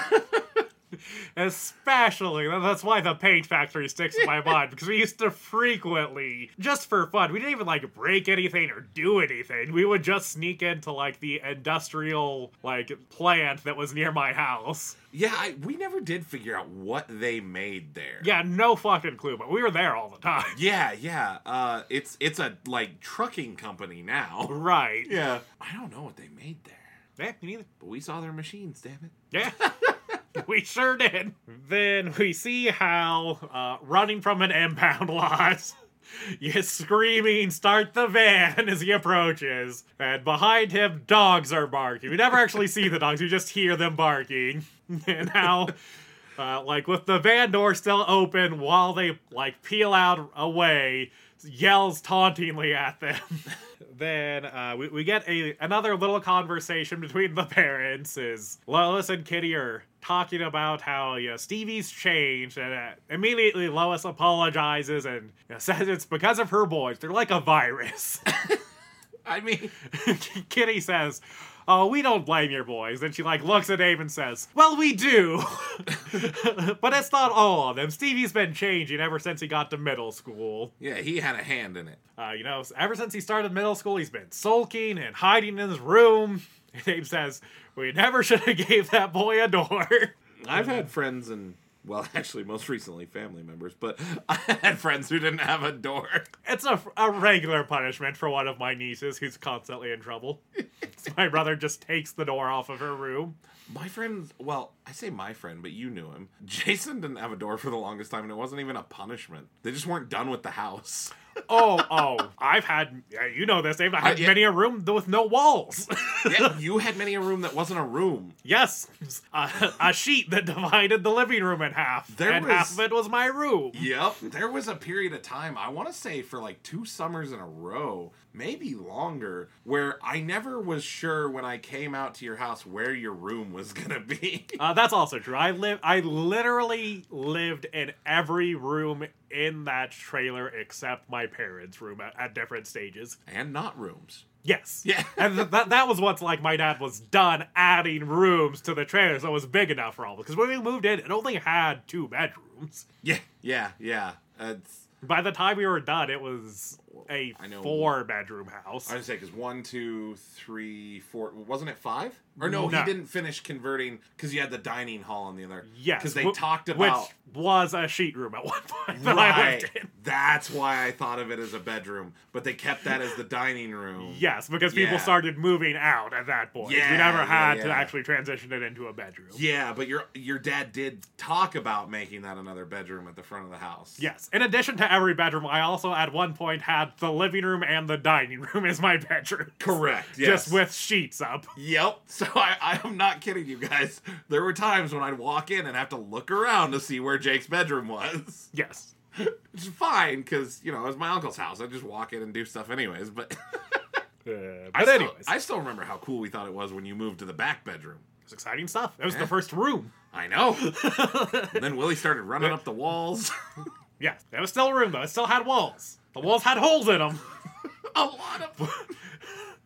Especially, that's why the paint factory sticks in my mind, because we used to frequently, just for fun, we didn't even like break anything or do anything. We would just sneak into like the industrial like plant that was near my house. Yeah, I, we never did figure out what they made there. Yeah, no fucking clue, but we were there all the time. Yeah, yeah. Uh, it's it's a like trucking company now. Right. Yeah. I don't know what they made there, Yeah, me neither. but we saw their machines. Damn it. Yeah. we sure did. Then we see Hal uh, running from an impound lot. He's screaming, start the van as he approaches. And behind him, dogs are barking. We never actually see the dogs, we just hear them barking. And Hal, uh, like with the van door still open while they like peel out away, yells tauntingly at them. then uh, we, we get a another little conversation between the parents. Is Lois and Kitty are talking about how you know Stevie's changed, and uh, immediately Lois apologizes and you know, says it's because of her boys. They're like a virus. I mean, Kitty says. Oh, we don't blame your boys. Then she like looks at Abe and says, "Well, we do, but it's not all of them. Stevie's been changing ever since he got to middle school. yeah, he had a hand in it. Uh, you know, ever since he started middle school, he's been sulking and hiding in his room. Abe says, "We never should have gave that boy a door." I've had friends and well, actually, most recently family members, but I had friends who didn't have a door. It's a, a regular punishment for one of my nieces who's constantly in trouble. So my brother just takes the door off of her room. My friend, well, I say my friend, but you knew him. Jason didn't have a door for the longest time, and it wasn't even a punishment. They just weren't done with the house. Oh, oh, I've had, you know this, Dave. I had yeah. many a room with no walls. yeah, you had many a room that wasn't a room. yes, a, a sheet that divided the living room in half, There and was- half of it was my room. Yep. There was a period of time, I want to say for like two summers in a row, maybe longer, where I never was sure when I came out to your house where your room was going to be. Uh, that's also true. I live. I literally lived in every room in that trailer except my parents' room at, at different stages. and not rooms. Yes. Yeah. and th- that that was what's like my dad was done adding rooms to the trailer, so it was big enough for all. Of us. Because when we moved in, it only had two bedrooms. Yeah, yeah, yeah. It's, By the time we were done, it was a I know. four bedroom house. I was say because one, two, three, four. Wasn't it five? Or no, No. he didn't finish converting because you had the dining hall on the other. yes, because they wh- talked about. which was a sheet room at one point that Right. That's why I thought of it as a bedroom, but they kept that as the dining room. Yes, because people Yeah. started moving out at that point. Yeah, we Yeah, never yeah, had to actually transition it into a bedroom. Yeah, but your your dad did talk about making that another bedroom at the front of the house. Yes. In addition to every bedroom, I also at one point had the living room and the dining room as my bedroom. Correct. Yes. Just with sheets up. Yep. So I, I am not kidding you guys. There were times when I'd walk in and have to look around to see where Jake's bedroom was. Yes. It's fine because you know it was my uncle's house. I just walk in and do stuff anyways. But Uh, I but still, anyways, I still remember how cool we thought it was when you moved to the back bedroom. it was exciting stuff. It was Yeah. the first room. I know. and then Willie started running up the walls. Yes. It was still a room though. It still had walls. The walls had holes in them, a lot of.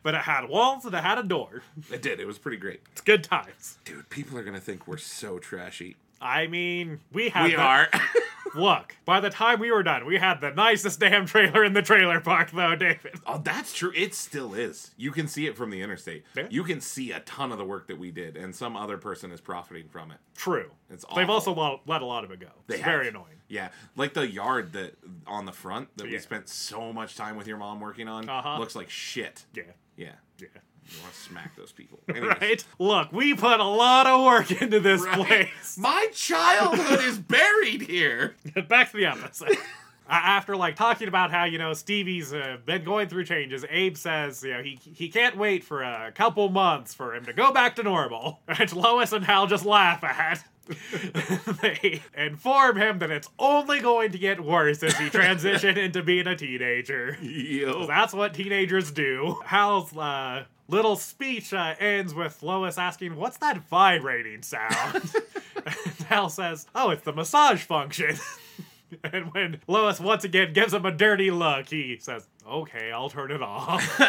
But it had walls and it had a door. It did. It was pretty great, It's good times. dude. People are gonna think we're so trashy. I mean, we had We the- are. Look, by the time we were done, we had the nicest damn trailer in the trailer park, though, David. Oh, that's true. It still is. You can see it from the interstate. Yeah. You can see a ton of the work that we did, and some other person is profiting from it. True. It's They've also lo- let a lot of it go. They It's have. very annoying. Yeah, like the yard that on the front that we spent so much time with your mom working on Uh-huh. looks like shit. Yeah. Yeah, Yeah. you want to smack those people, Anyways. Right? Look, we put a lot of work into this Right? place. My childhood is buried here. Back to the episode. After like talking about how you know Stevie's uh, been going through changes, Abe says you know he he can't wait for a couple months for him to go back to normal, and Lois and Hal just laugh at. They inform him that it's only going to get worse as he transition into being a teenager. Yo. That's what teenagers do. Hal's uh, little speech uh, ends with Lois asking, What's that vibrating sound? and Hal says, Oh, it's the massage function. and when Lois once again gives him a dirty look, he says, Okay, I'll turn it off.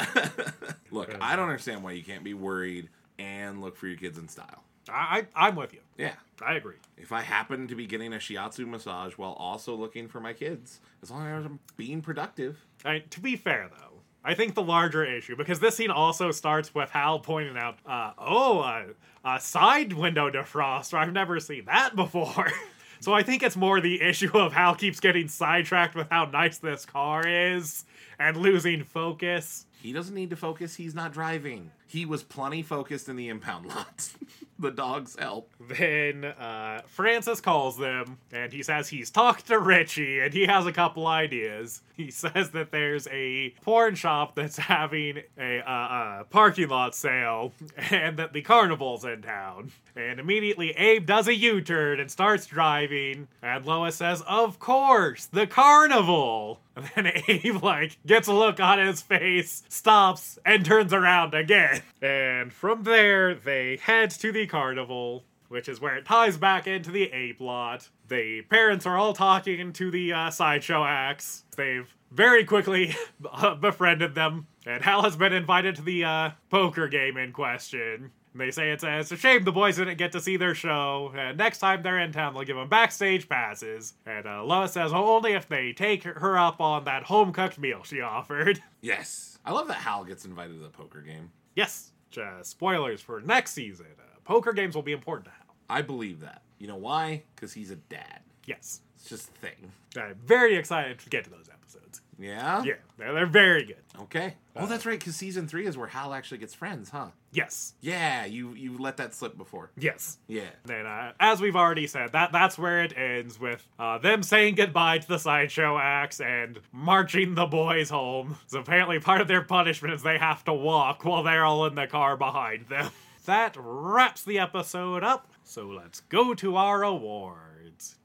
Look, I don't understand why you can't be worried and look for your kids in style. I, I I'm with you. Yeah. I agree. If I happen to be getting a shiatsu massage while also looking for my kids, as long as I'm being productive. I mean, to be fair, though, I think the larger issue, because this scene also starts with Hal pointing out, uh, oh, uh, a side window defroster. I've never seen that before. so I think it's more the issue of Hal keeps getting sidetracked with how nice this car is and losing focus. He doesn't need to focus, he's not driving. He was plenty focused in the impound lot. the dogs help. Then uh, Francis calls them and he says he's talked to Richie and he has a couple ideas. He says that there's a porn shop that's having a uh, uh, parking lot sale and that the carnival's in town. And immediately Abe does a U turn and starts driving. And Lois says, Of course, the carnival. And then Abe, like, gets a look on his face, stops, and turns around again. And from there, they head to the carnival, which is where it ties back into the A plot. The parents are all talking to the uh, sideshow acts. They've very quickly befriended them, and Hal has been invited to the uh, poker game in question. They say it's a, it's a shame the boys didn't get to see their show. And next time they're in town, they'll give them backstage passes. And uh, Lois says only if they take her up on that home cooked meal she offered. Yes. I love that Hal gets invited to the poker game. Yes, uh, spoilers for next season. Uh, poker games will be important to Hal. I believe that. You know why? Because he's a dad. Yes. It's just a thing. I'm very excited to get to those episodes. Yeah? Yeah, they're, they're very good. Okay. Oh, that's right, because season three is where Hal actually gets friends, huh? Yes. Yeah, you you let that slip before. Yes. Yeah. Then, uh, as we've already said, that that's where it ends with uh, them saying goodbye to the sideshow acts and marching the boys home. So apparently, part of their punishment is they have to walk while they're all in the car behind them. That wraps the episode up. So let's go to our awards.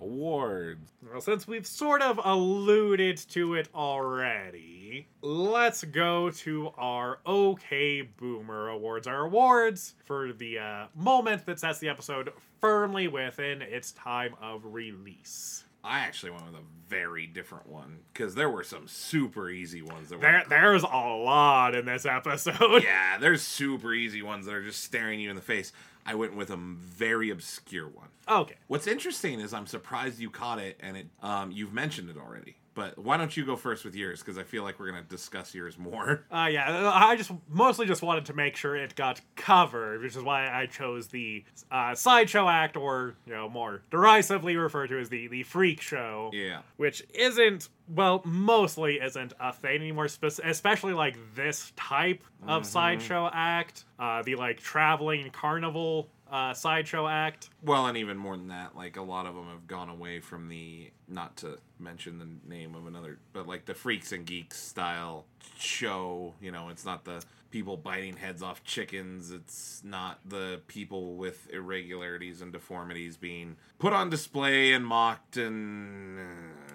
Awards. Well, since we've sort of alluded to it already, let's go to our OK Boomer Awards. Our awards for the uh, moment that sets the episode firmly within its time of release. I actually went with a very different one because there were some super easy ones that were. There, there's a lot in this episode. yeah, there's super easy ones that are just staring you in the face. I went with a very obscure one. Okay. What's interesting is I'm surprised you caught it, and it um, you've mentioned it already. But why don't you go first with yours? Because I feel like we're gonna discuss yours more. Uh, yeah, I just mostly just wanted to make sure it got covered, which is why I chose the uh, sideshow act, or you know, more derisively referred to as the the freak show. Yeah. which isn't well mostly isn't a thing anymore spec- especially like this type of sideshow act uh the like traveling carnival uh sideshow act Well, and even more than that, like a lot of them have gone away from the not to mention the name of another, but like the freaks and geeks style show. You know, it's not the people biting heads off chickens. It's not the people with irregularities and deformities being put on display and mocked and. uh,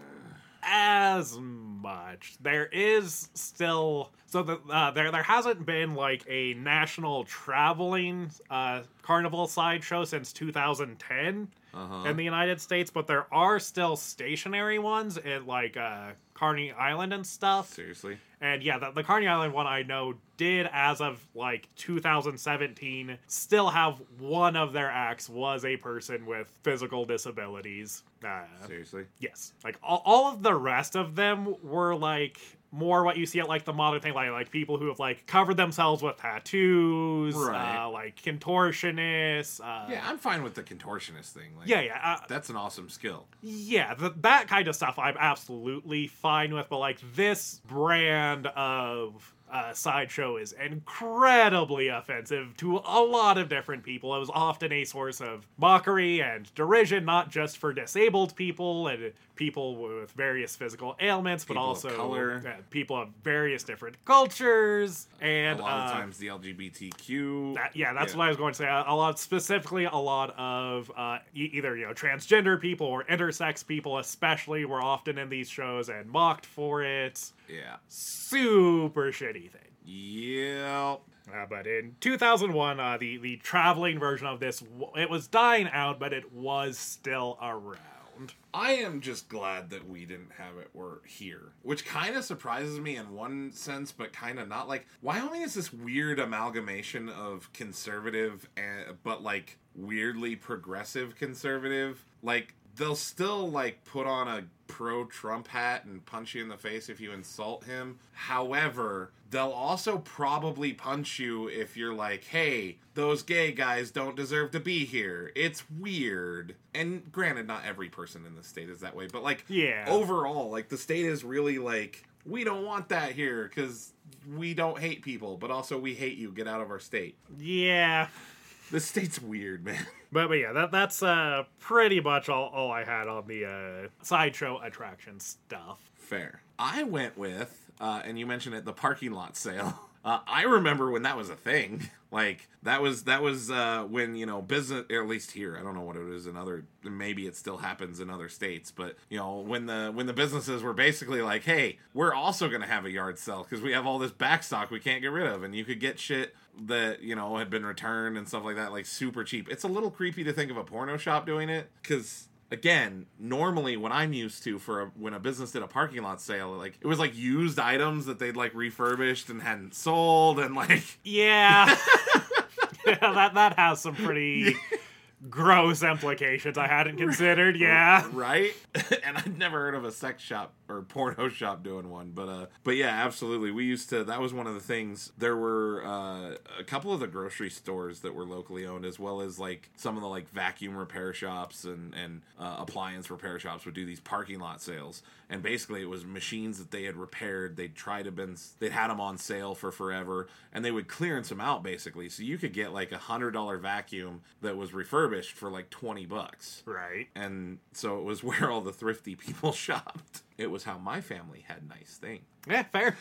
as much. There is still so uh, there there hasn't been like a national traveling uh carnival sideshow since 2010 Uh-huh. in the United States, but there are still stationary ones at like uh, Coney Island and stuff. Seriously. And yeah, the, the Coney Island one I know did, as of like 2017, still have one of their acts was a person with physical disabilities. Uh, Seriously. yes, like all, all of the rest of them were like more what you see at like the modern thing, like like people who have like covered themselves with tattoos, Right. uh, like contortionists. Uh, Yeah, I'm fine with the contortionist thing. Like, yeah, yeah. Uh, That's an awesome skill. yeah, th- that kind of stuff I'm absolutely fine with, but like this brand of uh, sideshow is incredibly offensive to a lot of different people. It was often a source of mockery and derision, not just for disabled people and people with various physical ailments, but People of also color. uh, people of various different cultures. And a lot of uh, times the LGBTQ. that- yeah, that's Yeah. what I was going to say. A, a lot, specifically, a lot of uh, e- either you know transgender people or intersex people, especially, were often in these shows and mocked for it. Yeah. Super shitty thing. Yep. Uh, but in 2001, uh, the the traveling version of this it was dying out, but it was still around. I am just glad that we didn't have it were here, which kind of surprises me in one sense, but kind of not. Like Wyoming is this weird amalgamation of conservative and but like weirdly progressive conservative. Like they'll still like put on a pro Trump hat and punch you in the face if you insult him. However, they'll also probably punch you if you're like, hey, those gay guys don't deserve to be here. It's weird. And granted, not every person in the state is that way, but like, Yeah. overall, like, the state is really like, we don't want that here because we don't hate people, but also we hate you. Get out of our state. Yeah. The state's weird, man. But, but yeah, that that's uh pretty much all, all I had on the uh, sideshow attraction stuff. Fair. I went with, uh, and you mentioned it, the parking lot sale. Uh, I remember when that was a thing. Like that was that was uh, when you know business, at least here. I don't know what it is in other. Maybe it still happens in other states, but you know when the when the businesses were basically like, hey, we're also going to have a yard sale because we have all this back stock we can't get rid of, and you could get shit that you know had been returned and stuff like that, like super cheap. It's a little creepy to think of a porno shop doing it because again, normally when I'm used to for a, when a business did a parking lot sale, like it was like used items that they'd like refurbished and hadn't sold, and like Yeah. yeah, that that has some pretty gross implications I hadn't considered. Yeah. right. and I'd never heard of a sex shop or porno shop doing one, but uh, but yeah, absolutely. We used to. That was one of the things. There were uh, a couple of the grocery stores that were locally owned, as well as like some of the like vacuum repair shops and and uh, appliance repair shops would do these parking lot sales. And basically, it was machines that they had repaired. They'd tried to been they'd had them on sale for forever, and they would clearance them out basically. So you could get like a hundred dollar vacuum that was refurbished for like twenty bucks Right. and so it was where all the thrifty people shopped. It was how my family had nice things. Yeah, fair.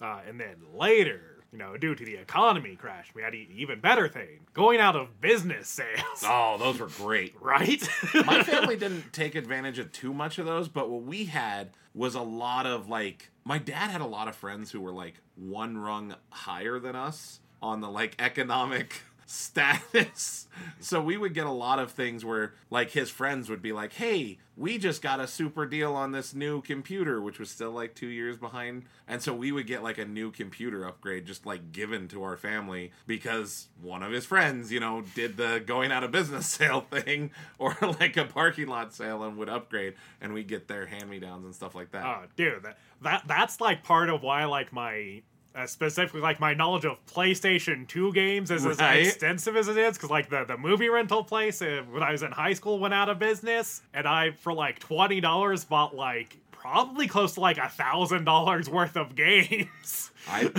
Uh, and then later, you know, due to the economy crash, we had an even better thing going out of business sales. Oh, those were great. Right? My family didn't take advantage of too much of those, but what we had was a lot of like my dad had a lot of friends who were like one rung higher than us on the like economic status. So we would get a lot of things where like his friends would be like, "Hey, we just got a super deal on this new computer, which was still like 2 years behind." And so we would get like a new computer upgrade just like given to our family because one of his friends, you know, did the going out of business sale thing or like a parking lot sale and would upgrade and we get their hand-me-downs and stuff like that. Oh, dude, that, that that's like part of why like my uh, specifically like my knowledge of PlayStation 2 games is as extensive as it is because like the, the movie rental place uh, when I was in high school went out of business and I for like twenty dollars bought like probably close to like a thousand dollars worth of games. I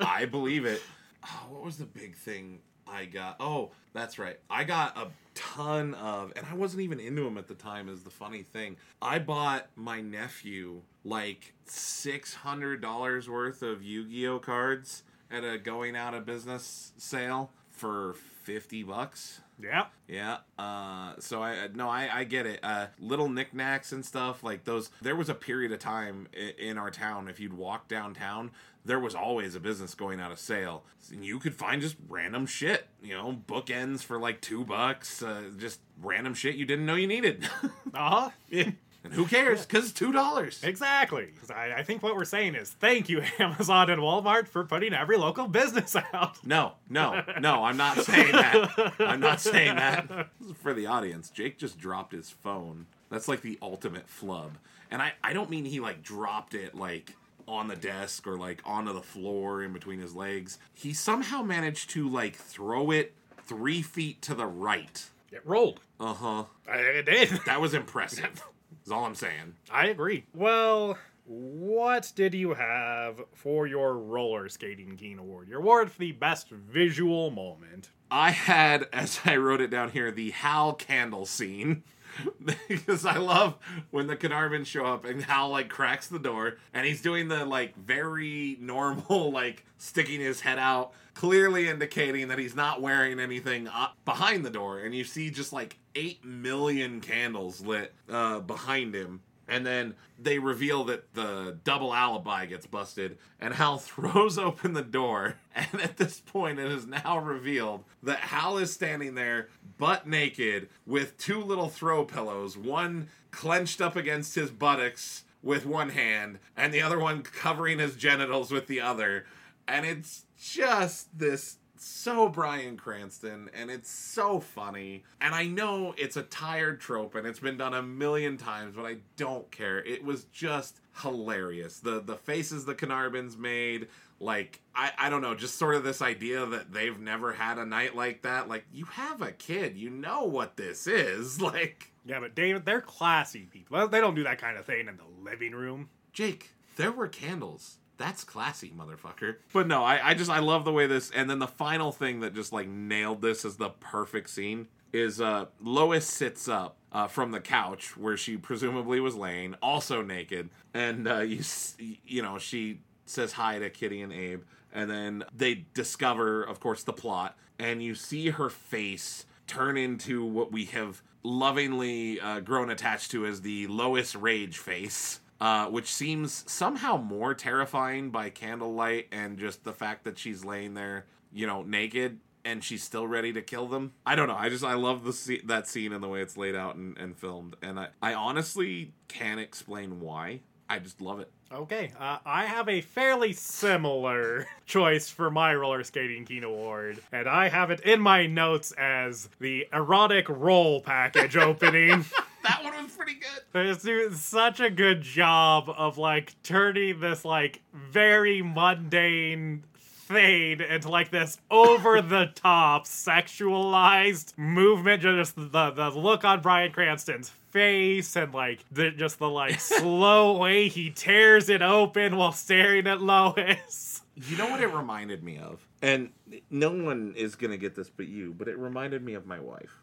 I believe it. Oh, what was the big thing I got? Oh, that's right. I got a ton of, and I wasn't even into them at the time. Is the funny thing. I bought my nephew like six hundred dollars worth of Yu-Gi-Oh cards at a going out of business sale for fifty bucks. Yeah. Yeah. Uh, so I no, I, I get it. Uh, little knickknacks and stuff like those. There was a period of time in our town. If you'd walk downtown, there was always a business going out of sale. And you could find just random shit. You know, bookends for like two bucks. Uh, just random shit you didn't know you needed. Uh huh. yeah. And who cares? Because it's two dollars. Exactly. I, I think what we're saying is thank you, Amazon and Walmart, for putting every local business out. No, no, no. I'm not saying that. I'm not saying that. This is for the audience. Jake just dropped his phone. That's like the ultimate flub. And I, I don't mean he like dropped it like on the desk or like onto the floor in between his legs. He somehow managed to like throw it three feet to the right. It rolled. Uh huh. It did. That was impressive. Is all I'm saying. I agree. Well, what did you have for your roller skating king award? Your award for the best visual moment. I had, as I wrote it down here, the Hal candle scene. because I love when the Kenarbans show up and Hal like cracks the door and he's doing the like very normal like sticking his head out, clearly indicating that he's not wearing anything behind the door. And you see just like eight million candles lit uh, behind him. And then they reveal that the double alibi gets busted, and Hal throws open the door. And at this point, it is now revealed that Hal is standing there, butt naked, with two little throw pillows, one clenched up against his buttocks with one hand, and the other one covering his genitals with the other. And it's just this so Bryan Cranston and it's so funny. And I know it's a tired trope and it's been done a million times, but I don't care. It was just hilarious. The the faces the Kenarbans made, like I, I don't know, just sort of this idea that they've never had a night like that. Like, you have a kid, you know what this is. Like Yeah, but David, they're classy people. They don't do that kind of thing in the living room. Jake, there were candles. That's classy, motherfucker. But no, I, I just I love the way this and then the final thing that just like nailed this as the perfect scene is uh Lois sits up uh, from the couch where she presumably was laying, also naked, and uh, you you know she says hi to Kitty and Abe, and then they discover, of course, the plot, and you see her face turn into what we have lovingly uh, grown attached to as the Lois Rage face. Uh, which seems somehow more terrifying by candlelight and just the fact that she's laying there, you know, naked and she's still ready to kill them. I don't know. I just I love the sce- that scene and the way it's laid out and, and filmed, and I I honestly can't explain why. I just love it. Okay, uh, I have a fairly similar choice for my roller skating king award, and I have it in my notes as the erotic roll package opening. That one was pretty good. It's doing such a good job of like turning this like very mundane thing into like this over the top sexualized movement. Just the the look on Bryan Cranston's face and like the, just the like slow way he tears it open while staring at Lois. You know what it reminded me of? And no one is gonna get this but you, but it reminded me of my wife.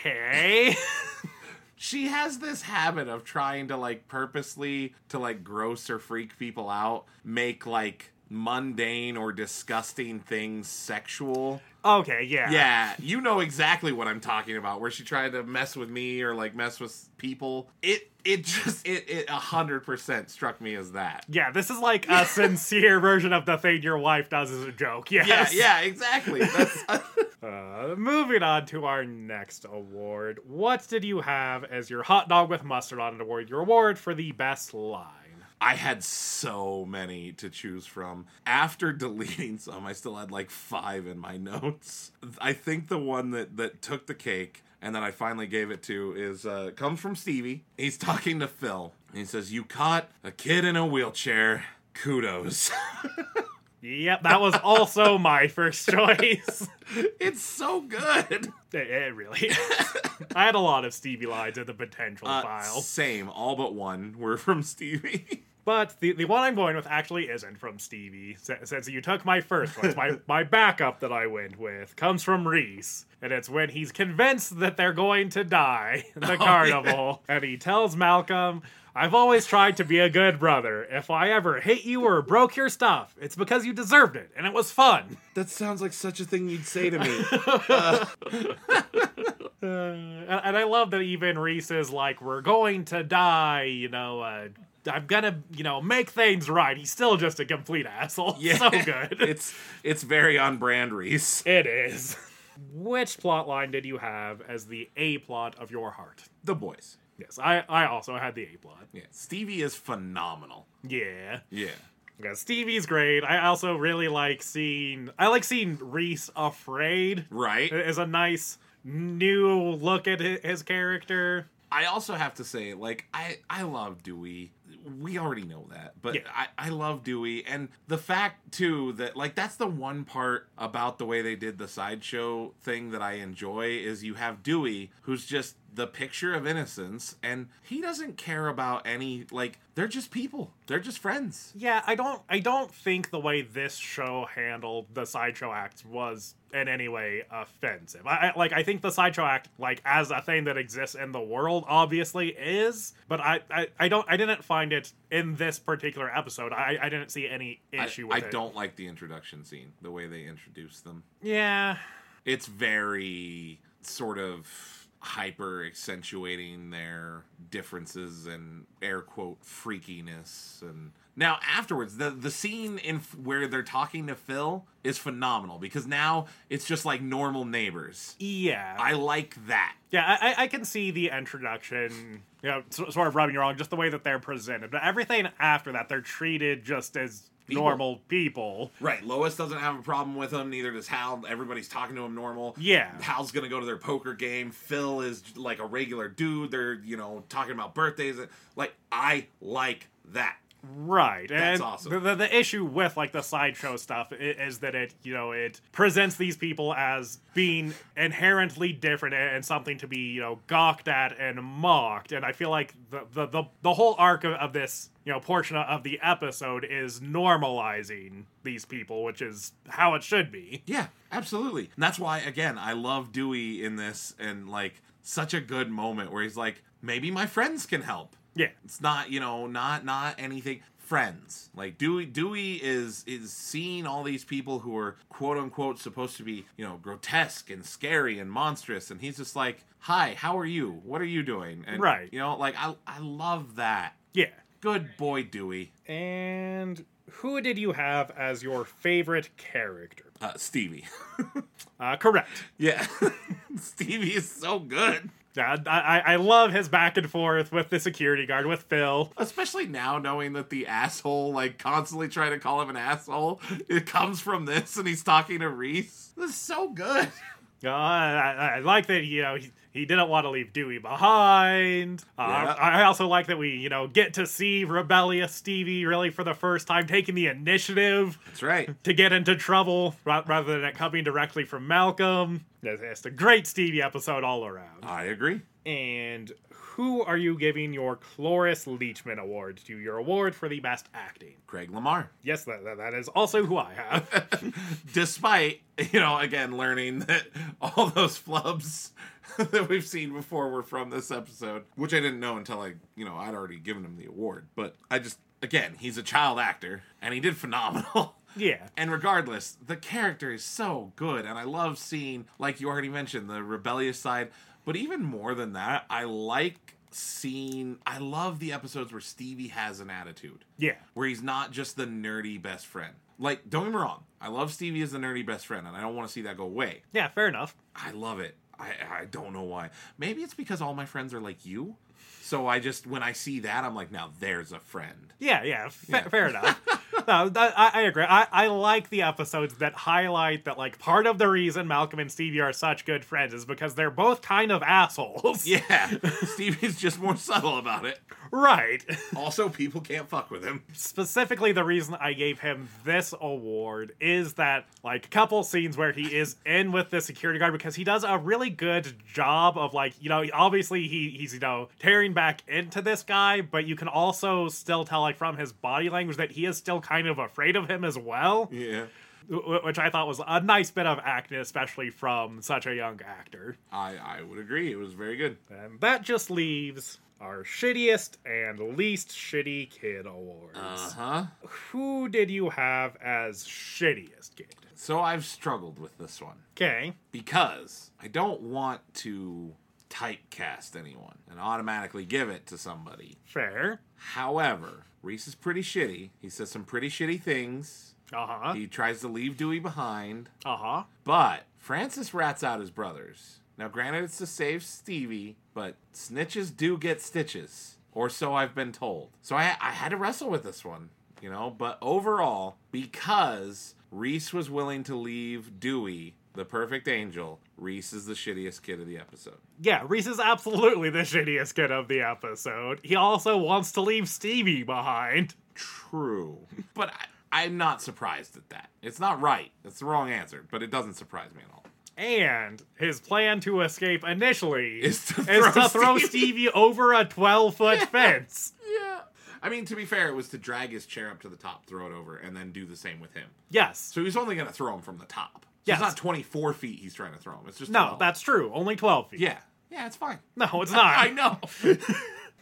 Okay. she has this habit of trying to like purposely to like gross or freak people out make like mundane or disgusting things sexual Okay, yeah. yeah you know exactly what i'm talking about where she tried to mess with me or like mess with people it it just it it a hundred percent struck me as that Yeah, this is like a sincere version of the thing your wife does as a joke. Yes. yeah yeah exactly that's Uh, moving on to our next award. What did you have as your hot dog with mustard on it award? Your award for the best line. I had so many to choose from. After deleting some, I still had like five in my notes. I think the one that that took the cake and that I finally gave it to is uh, comes from Stevie. He's talking to Phil. He says, "You caught a kid in a wheelchair. Kudos." Yep, that was also my first choice. it's so good. it, it really is. I had a lot of Stevie lines in the potential Uh, file. same, all but one were from Stevie. But the, the one I'm going with actually isn't from Stevie. Since you took my first one, my, my backup that I went with comes from Reese. And it's when he's convinced that they're going to die in the carnival. And he tells Malcolm, I've always tried to be a good brother. If I ever hit you or broke your stuff, it's because you deserved it and it was fun. that sounds like such a thing you'd say to me. Uh, and and I love that even Reese is like, we're going to die, you know, uh, I'm gonna, you know, make things right. He's still just a complete asshole. Yeah. So good. it's it's very on brand, Reese. it is. Which plot line did you have as the A plot of your heart? The boys. Yes, I, I also had the A plot. Yeah, Stevie is phenomenal. Yeah. Yeah. Yeah, Stevie's great. I also really like seeing I like seeing Reese afraid. Right. Is a nice new look at his character. I also have to say, like, I I love Dewey. We already know that, but Yeah. I I love Dewey, and the fact too that like that's the one part about the way they did the sideshow thing that I enjoy is you have Dewey who's just the picture of innocence, and he doesn't care about any like they're just people, they're just friends. Yeah, I don't I don't think the way this show handled the sideshow acts was in any way offensive. I, I like I think the sideshow act like as a thing that exists in the world obviously is, but I I, I don't I didn't find it in this particular episode. I, I didn't see any issue I with it. don't like the introduction scene, the way they introduce them. Yeah. it's very sort of hyper accentuating their differences and air quote freakiness and now afterwards the the scene in f- where they're talking to Phil is phenomenal because now it's just like normal neighbors. Yeah. I like that. Yeah, I, I- I can see the introduction, you know, sort of rubbing you wrong, just the way that they're presented. But everything after that, they're treated just as People. normal people. Right, Lois doesn't have a problem with him. Neither does Hal. Everybody's talking to him normal. Yeah. Hal's gonna go to their poker game. Phil is like a regular dude. They're you know talking about birthdays. Like I like that. Right. That's and awesome. The, the, the issue with like the sideshow stuff i- is, that it, you know, it presents these people as being inherently different and, and something to be, you know, gawked at and mocked. And I feel like the the, the, the whole arc of, of this, you know, portion of the episode is normalizing these people, which is how it should be. Yeah, absolutely. And that's why again I love Dewey in this and like such a good moment where he's like maybe my friends can help. Yeah. It's not, you know, not not anything friends. Like Dewey Dewey is is seeing all these people who are quote unquote supposed to be, you know, grotesque and scary and monstrous and he's just like, "Hi, how are you? What are you doing?" And Right. you know, like I I love that. Yeah. Good boy Dewey. And who did you have as your favorite character? Uh Stevie. Uh, correct. yeah. Stevie is so good. Yeah, I, I I love his back and forth with the security guard, with Phil. Especially now knowing that the asshole, like constantly trying to call him an asshole, it comes from this and he's talking to Reese. This is so good. Uh, I, I, I like that, you know, he, he didn't want to leave Dewey behind. Uh, Yeah. I, I also like that we, you know, get to see rebellious Stevie really for the first time taking the initiative That's right. to get into trouble rather than it coming directly from Malcolm. It's a great Stevie episode all around. I agree. And who are you giving your Cloris Leachman Award to? Your award for the best acting. Craig Lamar. Yes, that, that, that is also who I have. Despite, you know, again, learning that all those flubs that we've seen before were from this episode, which I didn't know until I, you know, I'd already given him the award. But I just, again, he's a child actor and he did phenomenal. yeah. And regardless, the character is so good, and I love seeing, like you already mentioned, the rebellious side. But even more than that, I like seeing. I love the episodes where Stevie has an attitude, Yeah. where he's not just the nerdy best friend. Like, don't get me wrong, I love Stevie as the nerdy best friend, and I don't want to see that go away. Yeah, fair enough. I love it. I, I don't know why. Maybe it's because all my friends are like you. So I just, when I see that, I'm like, now there's a friend. Yeah, yeah, fa- Yeah. fair enough. no, that, I, I agree. I, I like the episodes that highlight that, like, part of the reason Malcolm and Stevie are such good friends is because they're both kind of assholes. Yeah, Stevie's just more subtle about it. Right. Also, people can't fuck with him. Specifically, the reason I gave him this award is that, like, a couple scenes where he is in with the security guard because he does a really good job of, like, you know, obviously he, he's, you know, tearing back into this guy, but you can also still tell, like, from his body language that he is still kind of afraid of him as well. Yeah. Which I thought was a nice bit of acting, especially from such a young actor. I, I would agree. It was very good. And that just leaves our shittiest and least shitty kid awards. Uh huh. Who did you have as shittiest kid? So I've struggled with this one Okay. because I don't want to typecast anyone and automatically give it to somebody. Fair. However, Reese is pretty shitty. He says some pretty shitty things. Uh huh. He tries to leave Dewey behind. Uh huh. But Francis rats out his brothers. Now, granted, it's to save Stevie, but snitches do get stitches. Or so I've been told. So I, I had to wrestle with this one, you know? But overall, because Reese was willing to leave Dewey, the perfect angel, Reese is the shittiest kid of the episode. Yeah, Reese is absolutely the shittiest kid of the episode. He also wants to leave Stevie behind. True. but I, I'm not surprised at that. It's not right. It's the wrong answer, but it doesn't surprise me at all. And his plan to escape initially Is to is throw to throw Stevie. Stevie over a 12 foot fence. Yeah. I mean, to be fair, it was to drag his chair up to the top, throw it over, and then do the same with him. Yes. So he's only going to throw him from the top. So Yes. It's not 24 feet he's trying to throw him. It's just No, that's true. Only 12 feet. Yeah. Yeah, it's fine. No, it's not. I know.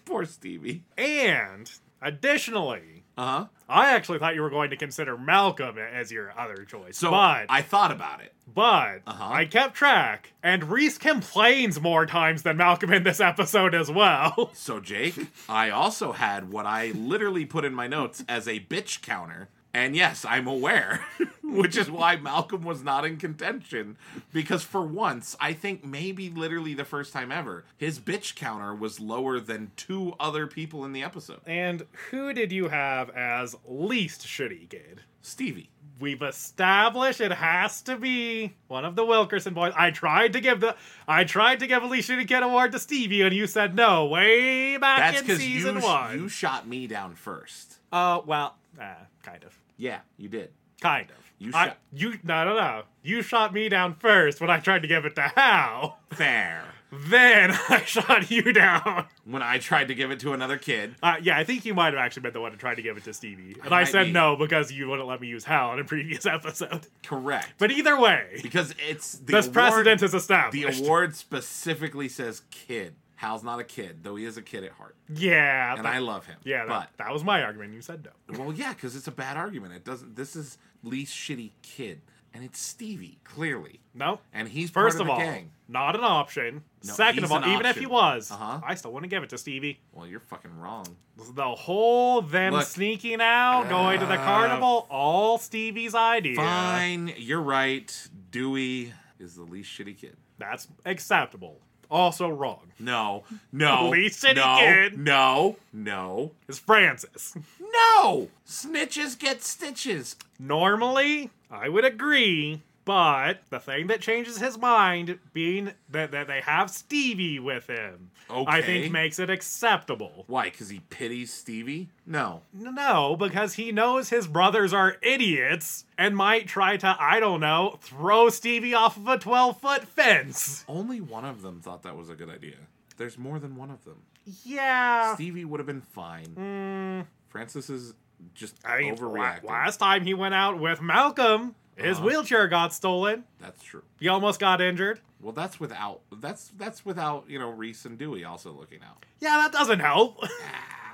Poor Stevie. And additionally, Uh huh. I actually thought you were going to consider Malcolm as your other choice. So but I thought about it. but Uh-huh. I kept track, and Reese complains more times than Malcolm in this episode as well. So, Jake, I also had what I literally put in my notes as a bitch counter. And yes, I'm aware, which is why Malcolm was not in contention. Because for once, I think maybe literally the first time ever, his bitch counter was lower than two other people in the episode. and who did you have as least shitty kid? Stevie. We've established it has to be one of the Wilkerson boys. I tried to give the I tried to give a least shitty kid award to Stevie, and you said no way back That's in you, season sh- one. you shot me down first. Uh, well, uh, kind of. Yeah, you did. Kind of. You I- shot- you no no no. You shot me down first when I tried to give it to Hal. Fair. Then I shot you down. When I tried to give it to another kid, Uh, yeah, I think you might have actually been the one who tried to give it to Stevie, and I I, said be. no because you wouldn't let me use Hal in a previous episode. correct. But either way, because it's the this award- precedent is established. The award specifically says kid. Hal's not a kid, though he is a kid at heart, yeah, and that- I love him. yeah, but that, that was my argument. You said no. well, yeah, because it's a bad argument. It doesn't. This is least shitty kid, and it's Stevie clearly, No. and he's First part of of the all, gang. not an option. No, Second of all, even if he was, Uh-huh. I still wouldn't give it to Stevie. Well, you're fucking wrong. The whole them Look. sneaking out, going to the Uh, carnival, all Stevie's idea. Fine, you're right. Dewey is the least shitty kid. That's acceptable. Also wrong. No, no, Least no, kid. no, no, Is Francis. no. Snitches get stitches. Normally, I would agree, but the thing that changes his mind being that, that they have Stevie with him, I think makes it acceptable. Why? Because he pities Stevie? No. No, because he knows his brothers are idiots and might try to, I don't know, throw Stevie off of a 12 foot fence. Only one of them thought that was a good idea. There's more than one of them. Yeah. Stevie would have been fine. Mm, Francis is just I mean, overreacting. last time he went out with Malcolm, his Uh-huh. wheelchair got stolen. That's true. He almost got injured. Well, that's without that's that's without you know Reese and Dewey also looking out. Yeah, that doesn't help.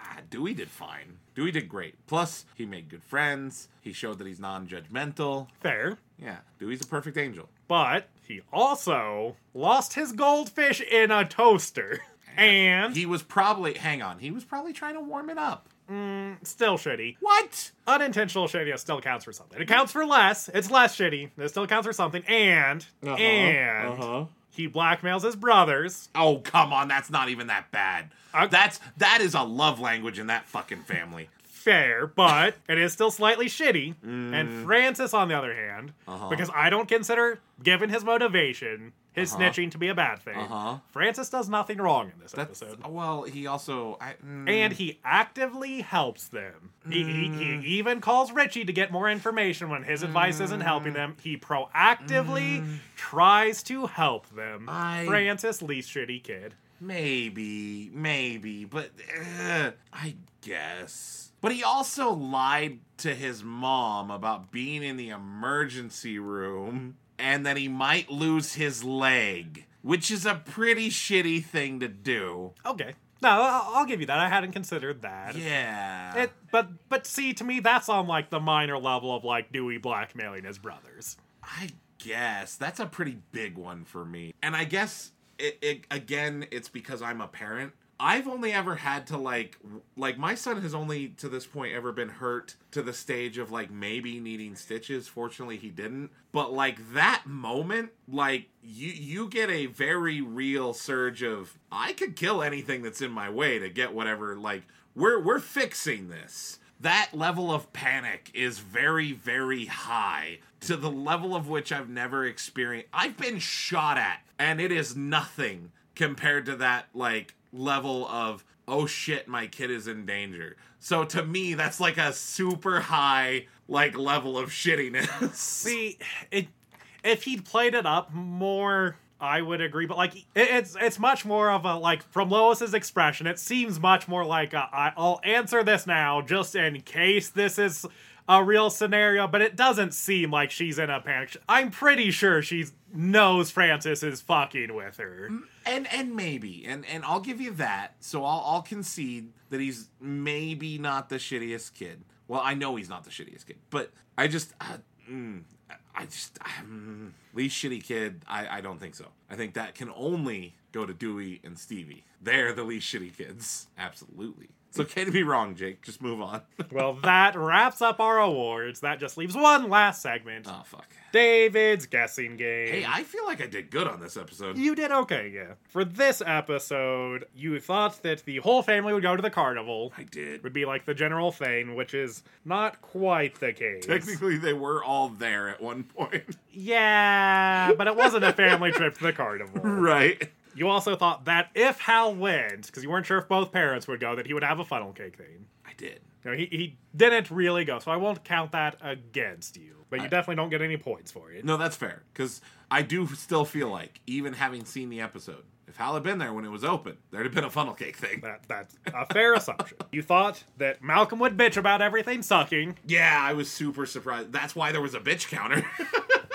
Ah, Dewey did fine. Dewey did great. Plus, he made good friends. He showed that he's non-judgmental. Fair. Yeah, Dewey's a perfect angel. But he also lost his goldfish in a toaster. And He was probably hang on. He was probably trying to warm it up. Still shitty. What? Unintentional shittiness still counts for something. It counts for less. It's less shitty. It still counts for something. And and he blackmails his brothers. Oh come on, that's not even that bad. I- that's that is a love language in that fucking family. Fair, but it is still slightly shitty. Mm. And Francis, on the other hand, Uh-huh. because I don't consider, given his motivation, his Uh-huh. snitching to be a bad thing. Uh-huh. Francis does nothing wrong in this That's episode. well, he also I, mm, and he actively helps them. He, he, Mm. he even calls Richie to get more information when his advice isn't helping them. He proactively tries to help them. Mm. I- Francis, least shitty kid. maybe, maybe, but uh, I guess. But he also lied to his mom about being in the emergency room and that he might lose his leg, which is a pretty shitty thing to do. Okay, no, I'll, I'll give you that. I hadn't considered that. Yeah. It, but but see, to me, that's on like the minor level of like Dewey blackmailing his brothers. I guess that's a pretty big one for me. And I guess it, it again, it's because I'm a parent. I've only ever had to like like my son has only to this point ever been hurt to the stage of like maybe needing stitches. Fortunately, he didn't. But like that moment, like you you get a very real surge of I could kill anything that's in my way to get whatever like we're we're fixing this that level of panic is very very high to the level of which I've never experienced. I've been shot at and it is nothing compared to that like level of oh shit my kid is in danger. So to me that's like a super high like level of shittiness. See, it if he'd played it up more, I would agree. But like, it, it's it's much more of a like from Lois's expression. It seems much more like I'll answer this now just in case this is a real scenario. But it doesn't seem like she's in a panic. I'm pretty sure she knows Francis is fucking with her. and and maybe and and I'll give you that. So I'll I'll concede that he's maybe not the shittiest kid. Well, I know he's not the shittiest kid, but I just, uh, mm, I just, um, least shitty kid. I, I don't think so. I think that can only go to Dewey and Stevie. They're the least shitty kids. Absolutely. It's okay to be wrong, Jake. Just move on. Well, that wraps up our awards. That just leaves one last segment oh fuck. David's guessing game. Hey, I feel like I did good on this episode. You did okay, yeah. For this episode, you thought that the whole family would go to the carnival. I did. Would be like the general thing, which is not quite the case. Technically, they were all there at one point. Yeah, but it wasn't a family trip to the carnival. right. You also thought that if Hal went, because you weren't sure if both parents would go, that he would have a funnel cake thing. I did. No, he, he didn't really go, so I won't count that against you. But you I- definitely don't get any points for it. No, that's fair. Because I do still feel like, even having seen the episode, if Hal had been there when it was open, there'd have been a funnel cake thing. That, that's a fair assumption. You thought that Malcolm would bitch about everything sucking, Yeah, I was super surprised. That's why there was a bitch counter.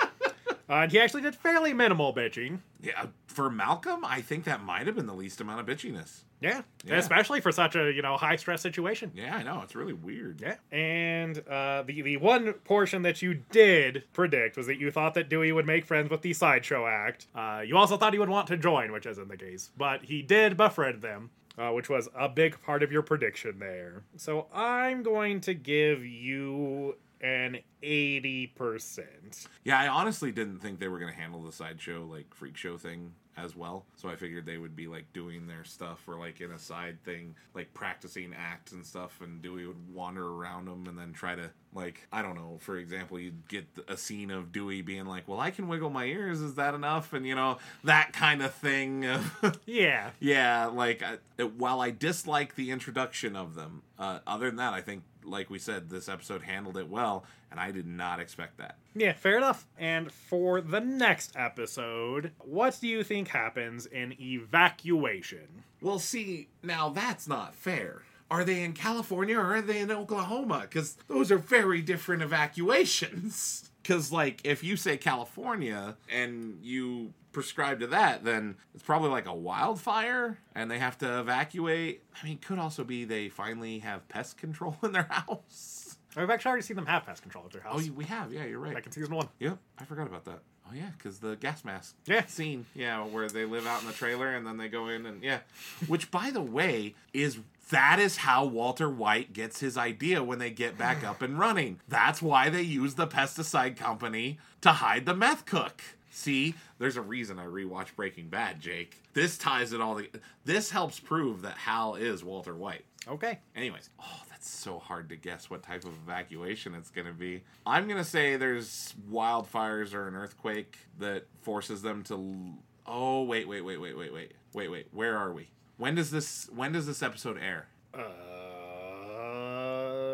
uh, and he actually did fairly minimal bitching. yeah, for Malcolm, I think that might have been the least amount of bitchiness. Yeah, Yeah. especially for such a you know high stress situation. Yeah, I know. It's really weird. Yeah, and uh, the the one portion that you did predict was that you thought that Dewey would make friends with the sideshow act. Uh, you also thought he would want to join, which isn't the case, but he did befriend them. Uh, which was a big part of your prediction there. So I'm going to give you an 80%. Yeah, I honestly didn't think they were going to handle the sideshow, like, freak show thing as well. So I figured they would be, like, doing their stuff or, like, in a side thing, like, practicing acts and stuff, and Dewey would wander around them and then try to, like, I don't know, for example, you'd get a scene of Dewey being like, well, I can wiggle my ears, is that enough? And, you know, that kind of thing. Yeah. Yeah, like I, while I dislike the introduction of them, uh, other than that, I think, like we said, this episode handled it well, and I did not expect that. Yeah, fair enough. And for the next episode, what do you think happens in Evacuation? Well, see, now that's not fair. Are they in California or are they in Oklahoma? Because those are very different evacuations. Because, like, if you say California and you prescribe to that, then it's probably like a wildfire and they have to evacuate. I mean, could also be they finally have pest control in their house. I've actually already seen them have pest control at their oh, house. Oh, we have. Yeah, you're right. Back in season one. Yep, I forgot about that. Oh yeah, because the gas mask Yeah. scene, yeah, where they live out in the trailer and then they go in and yeah, which by the way is that is how Walter White gets his idea when they get back up and running. That's why they use the pesticide company to hide the meth cook. See, there's a reason I rewatch Breaking Bad, Jake. This ties it all. To, this helps prove that Hal is Walter White. Okay. Anyways, oh, so hard to guess what type of evacuation it's going to be. I'm going to say there's wildfires or an earthquake that forces them to. Oh wait, wait, wait, wait, wait, wait, wait, wait. Where are we? When does this? When does this episode air? Uh,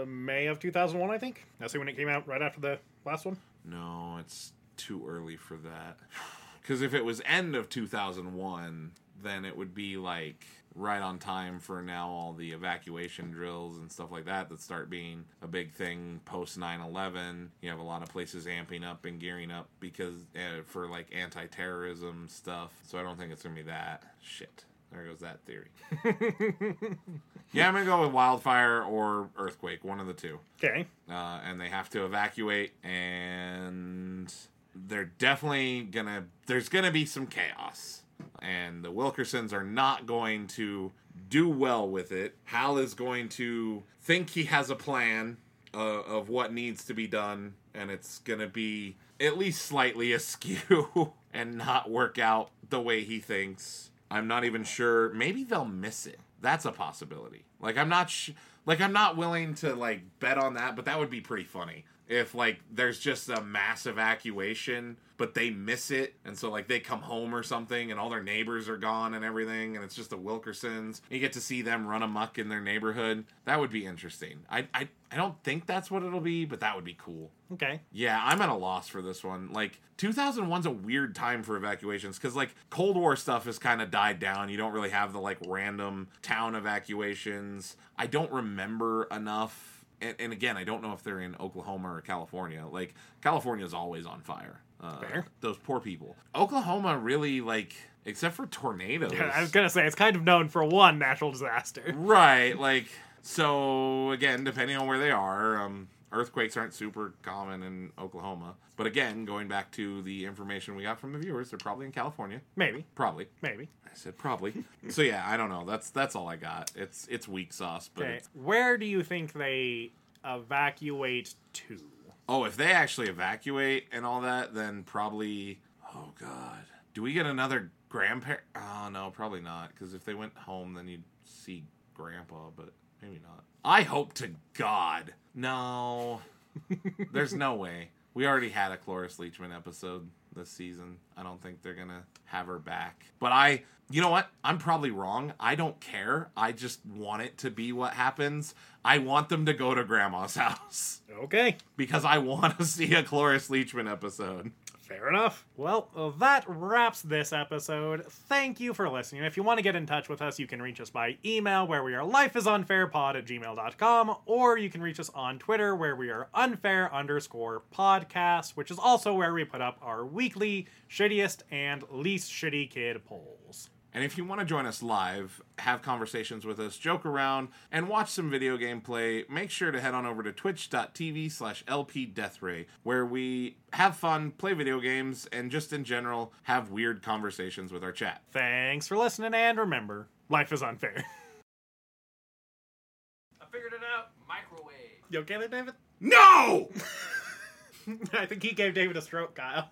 May of 2001, I think. That's when it came out right after the last one. No, it's too early for that. Because if it was end of 2001, then it would be like right on time for now all the evacuation drills and stuff like that that start being a big thing post 9-11 you have a lot of places amping up and gearing up because uh, for like anti-terrorism stuff. So i don't think it's gonna be that shit. There goes that theory. Yeah i'm gonna go with wildfire or earthquake one of the two. Okay. uh, and they have to evacuate and they're definitely gonna there's gonna be some chaos and the wilkersons are not going to do well with it. Hal is going to think he has a plan uh, of what needs to be done and it's gonna be at least slightly askew and not work out the way he thinks. I'm not even sure. Maybe they'll miss it. That's a possibility. Like i'm not sh- like i'm not willing to like bet on that but that would be pretty funny if like there's just a mass evacuation but they miss it and so like they come home or something and all their neighbors are gone and everything and it's just the wilkersons you get to see them run amok in their neighborhood that would be interesting i i, I don't think that's what it'll be but that would be cool Okay. yeah, I'm at a loss for this one. Like 2001's a weird time for evacuations cuz like Cold War stuff has kind of died down. You don't really have the like random town evacuations. I don't remember enough and, and again, I don't know if they're in Oklahoma or California. Like California is always on fire. Uh, Fair. those poor people. Oklahoma really like except for tornadoes. I was gonna say it's kind of known for one natural disaster. Right, like So again, depending on where they are, um, earthquakes aren't super common in Oklahoma. But again, going back to the information we got from the viewers, they're probably in California. Maybe, Probably. maybe. I said probably. so yeah, I don't know. That's that's all I got. It's it's weak sauce, but Okay. it's, Where do you think they evacuate to? oh, if they actually evacuate and all that, then probably. Oh God, do we get another grandparent? Oh no, probably not. Because if they went home, then you'd see Grandpa, but maybe not. I hope to God, no. There's no way. We already had a Cloris Leachman episode this season. I don't think they're gonna have her back. But I, you know what? I'm probably wrong. I don't care. I just want it to be what happens. I want them to go to Grandma's house Okay. because I want to see a Cloris Leachman episode. Fair enough. Well, that wraps this episode. Thank you for listening. If you want to get in touch with us, you can reach us by email where we are lifeisunfairpod at gmail.com, or you can reach us on Twitter where we are unfair underscore podcast, which is also where we put up our weekly shittiest and least shitty kid polls. And if you want to join us live, have conversations with us, joke around, and watch some video gameplay, make sure to head on over to twitch.tv slash lpdeathray, where we have fun, play video games, and just in general have weird conversations with our chat. Thanks for listening, and remember, life is unfair. I figured it out. Microwave. you okay there, David? No! I think he gave David a stroke, Kyle.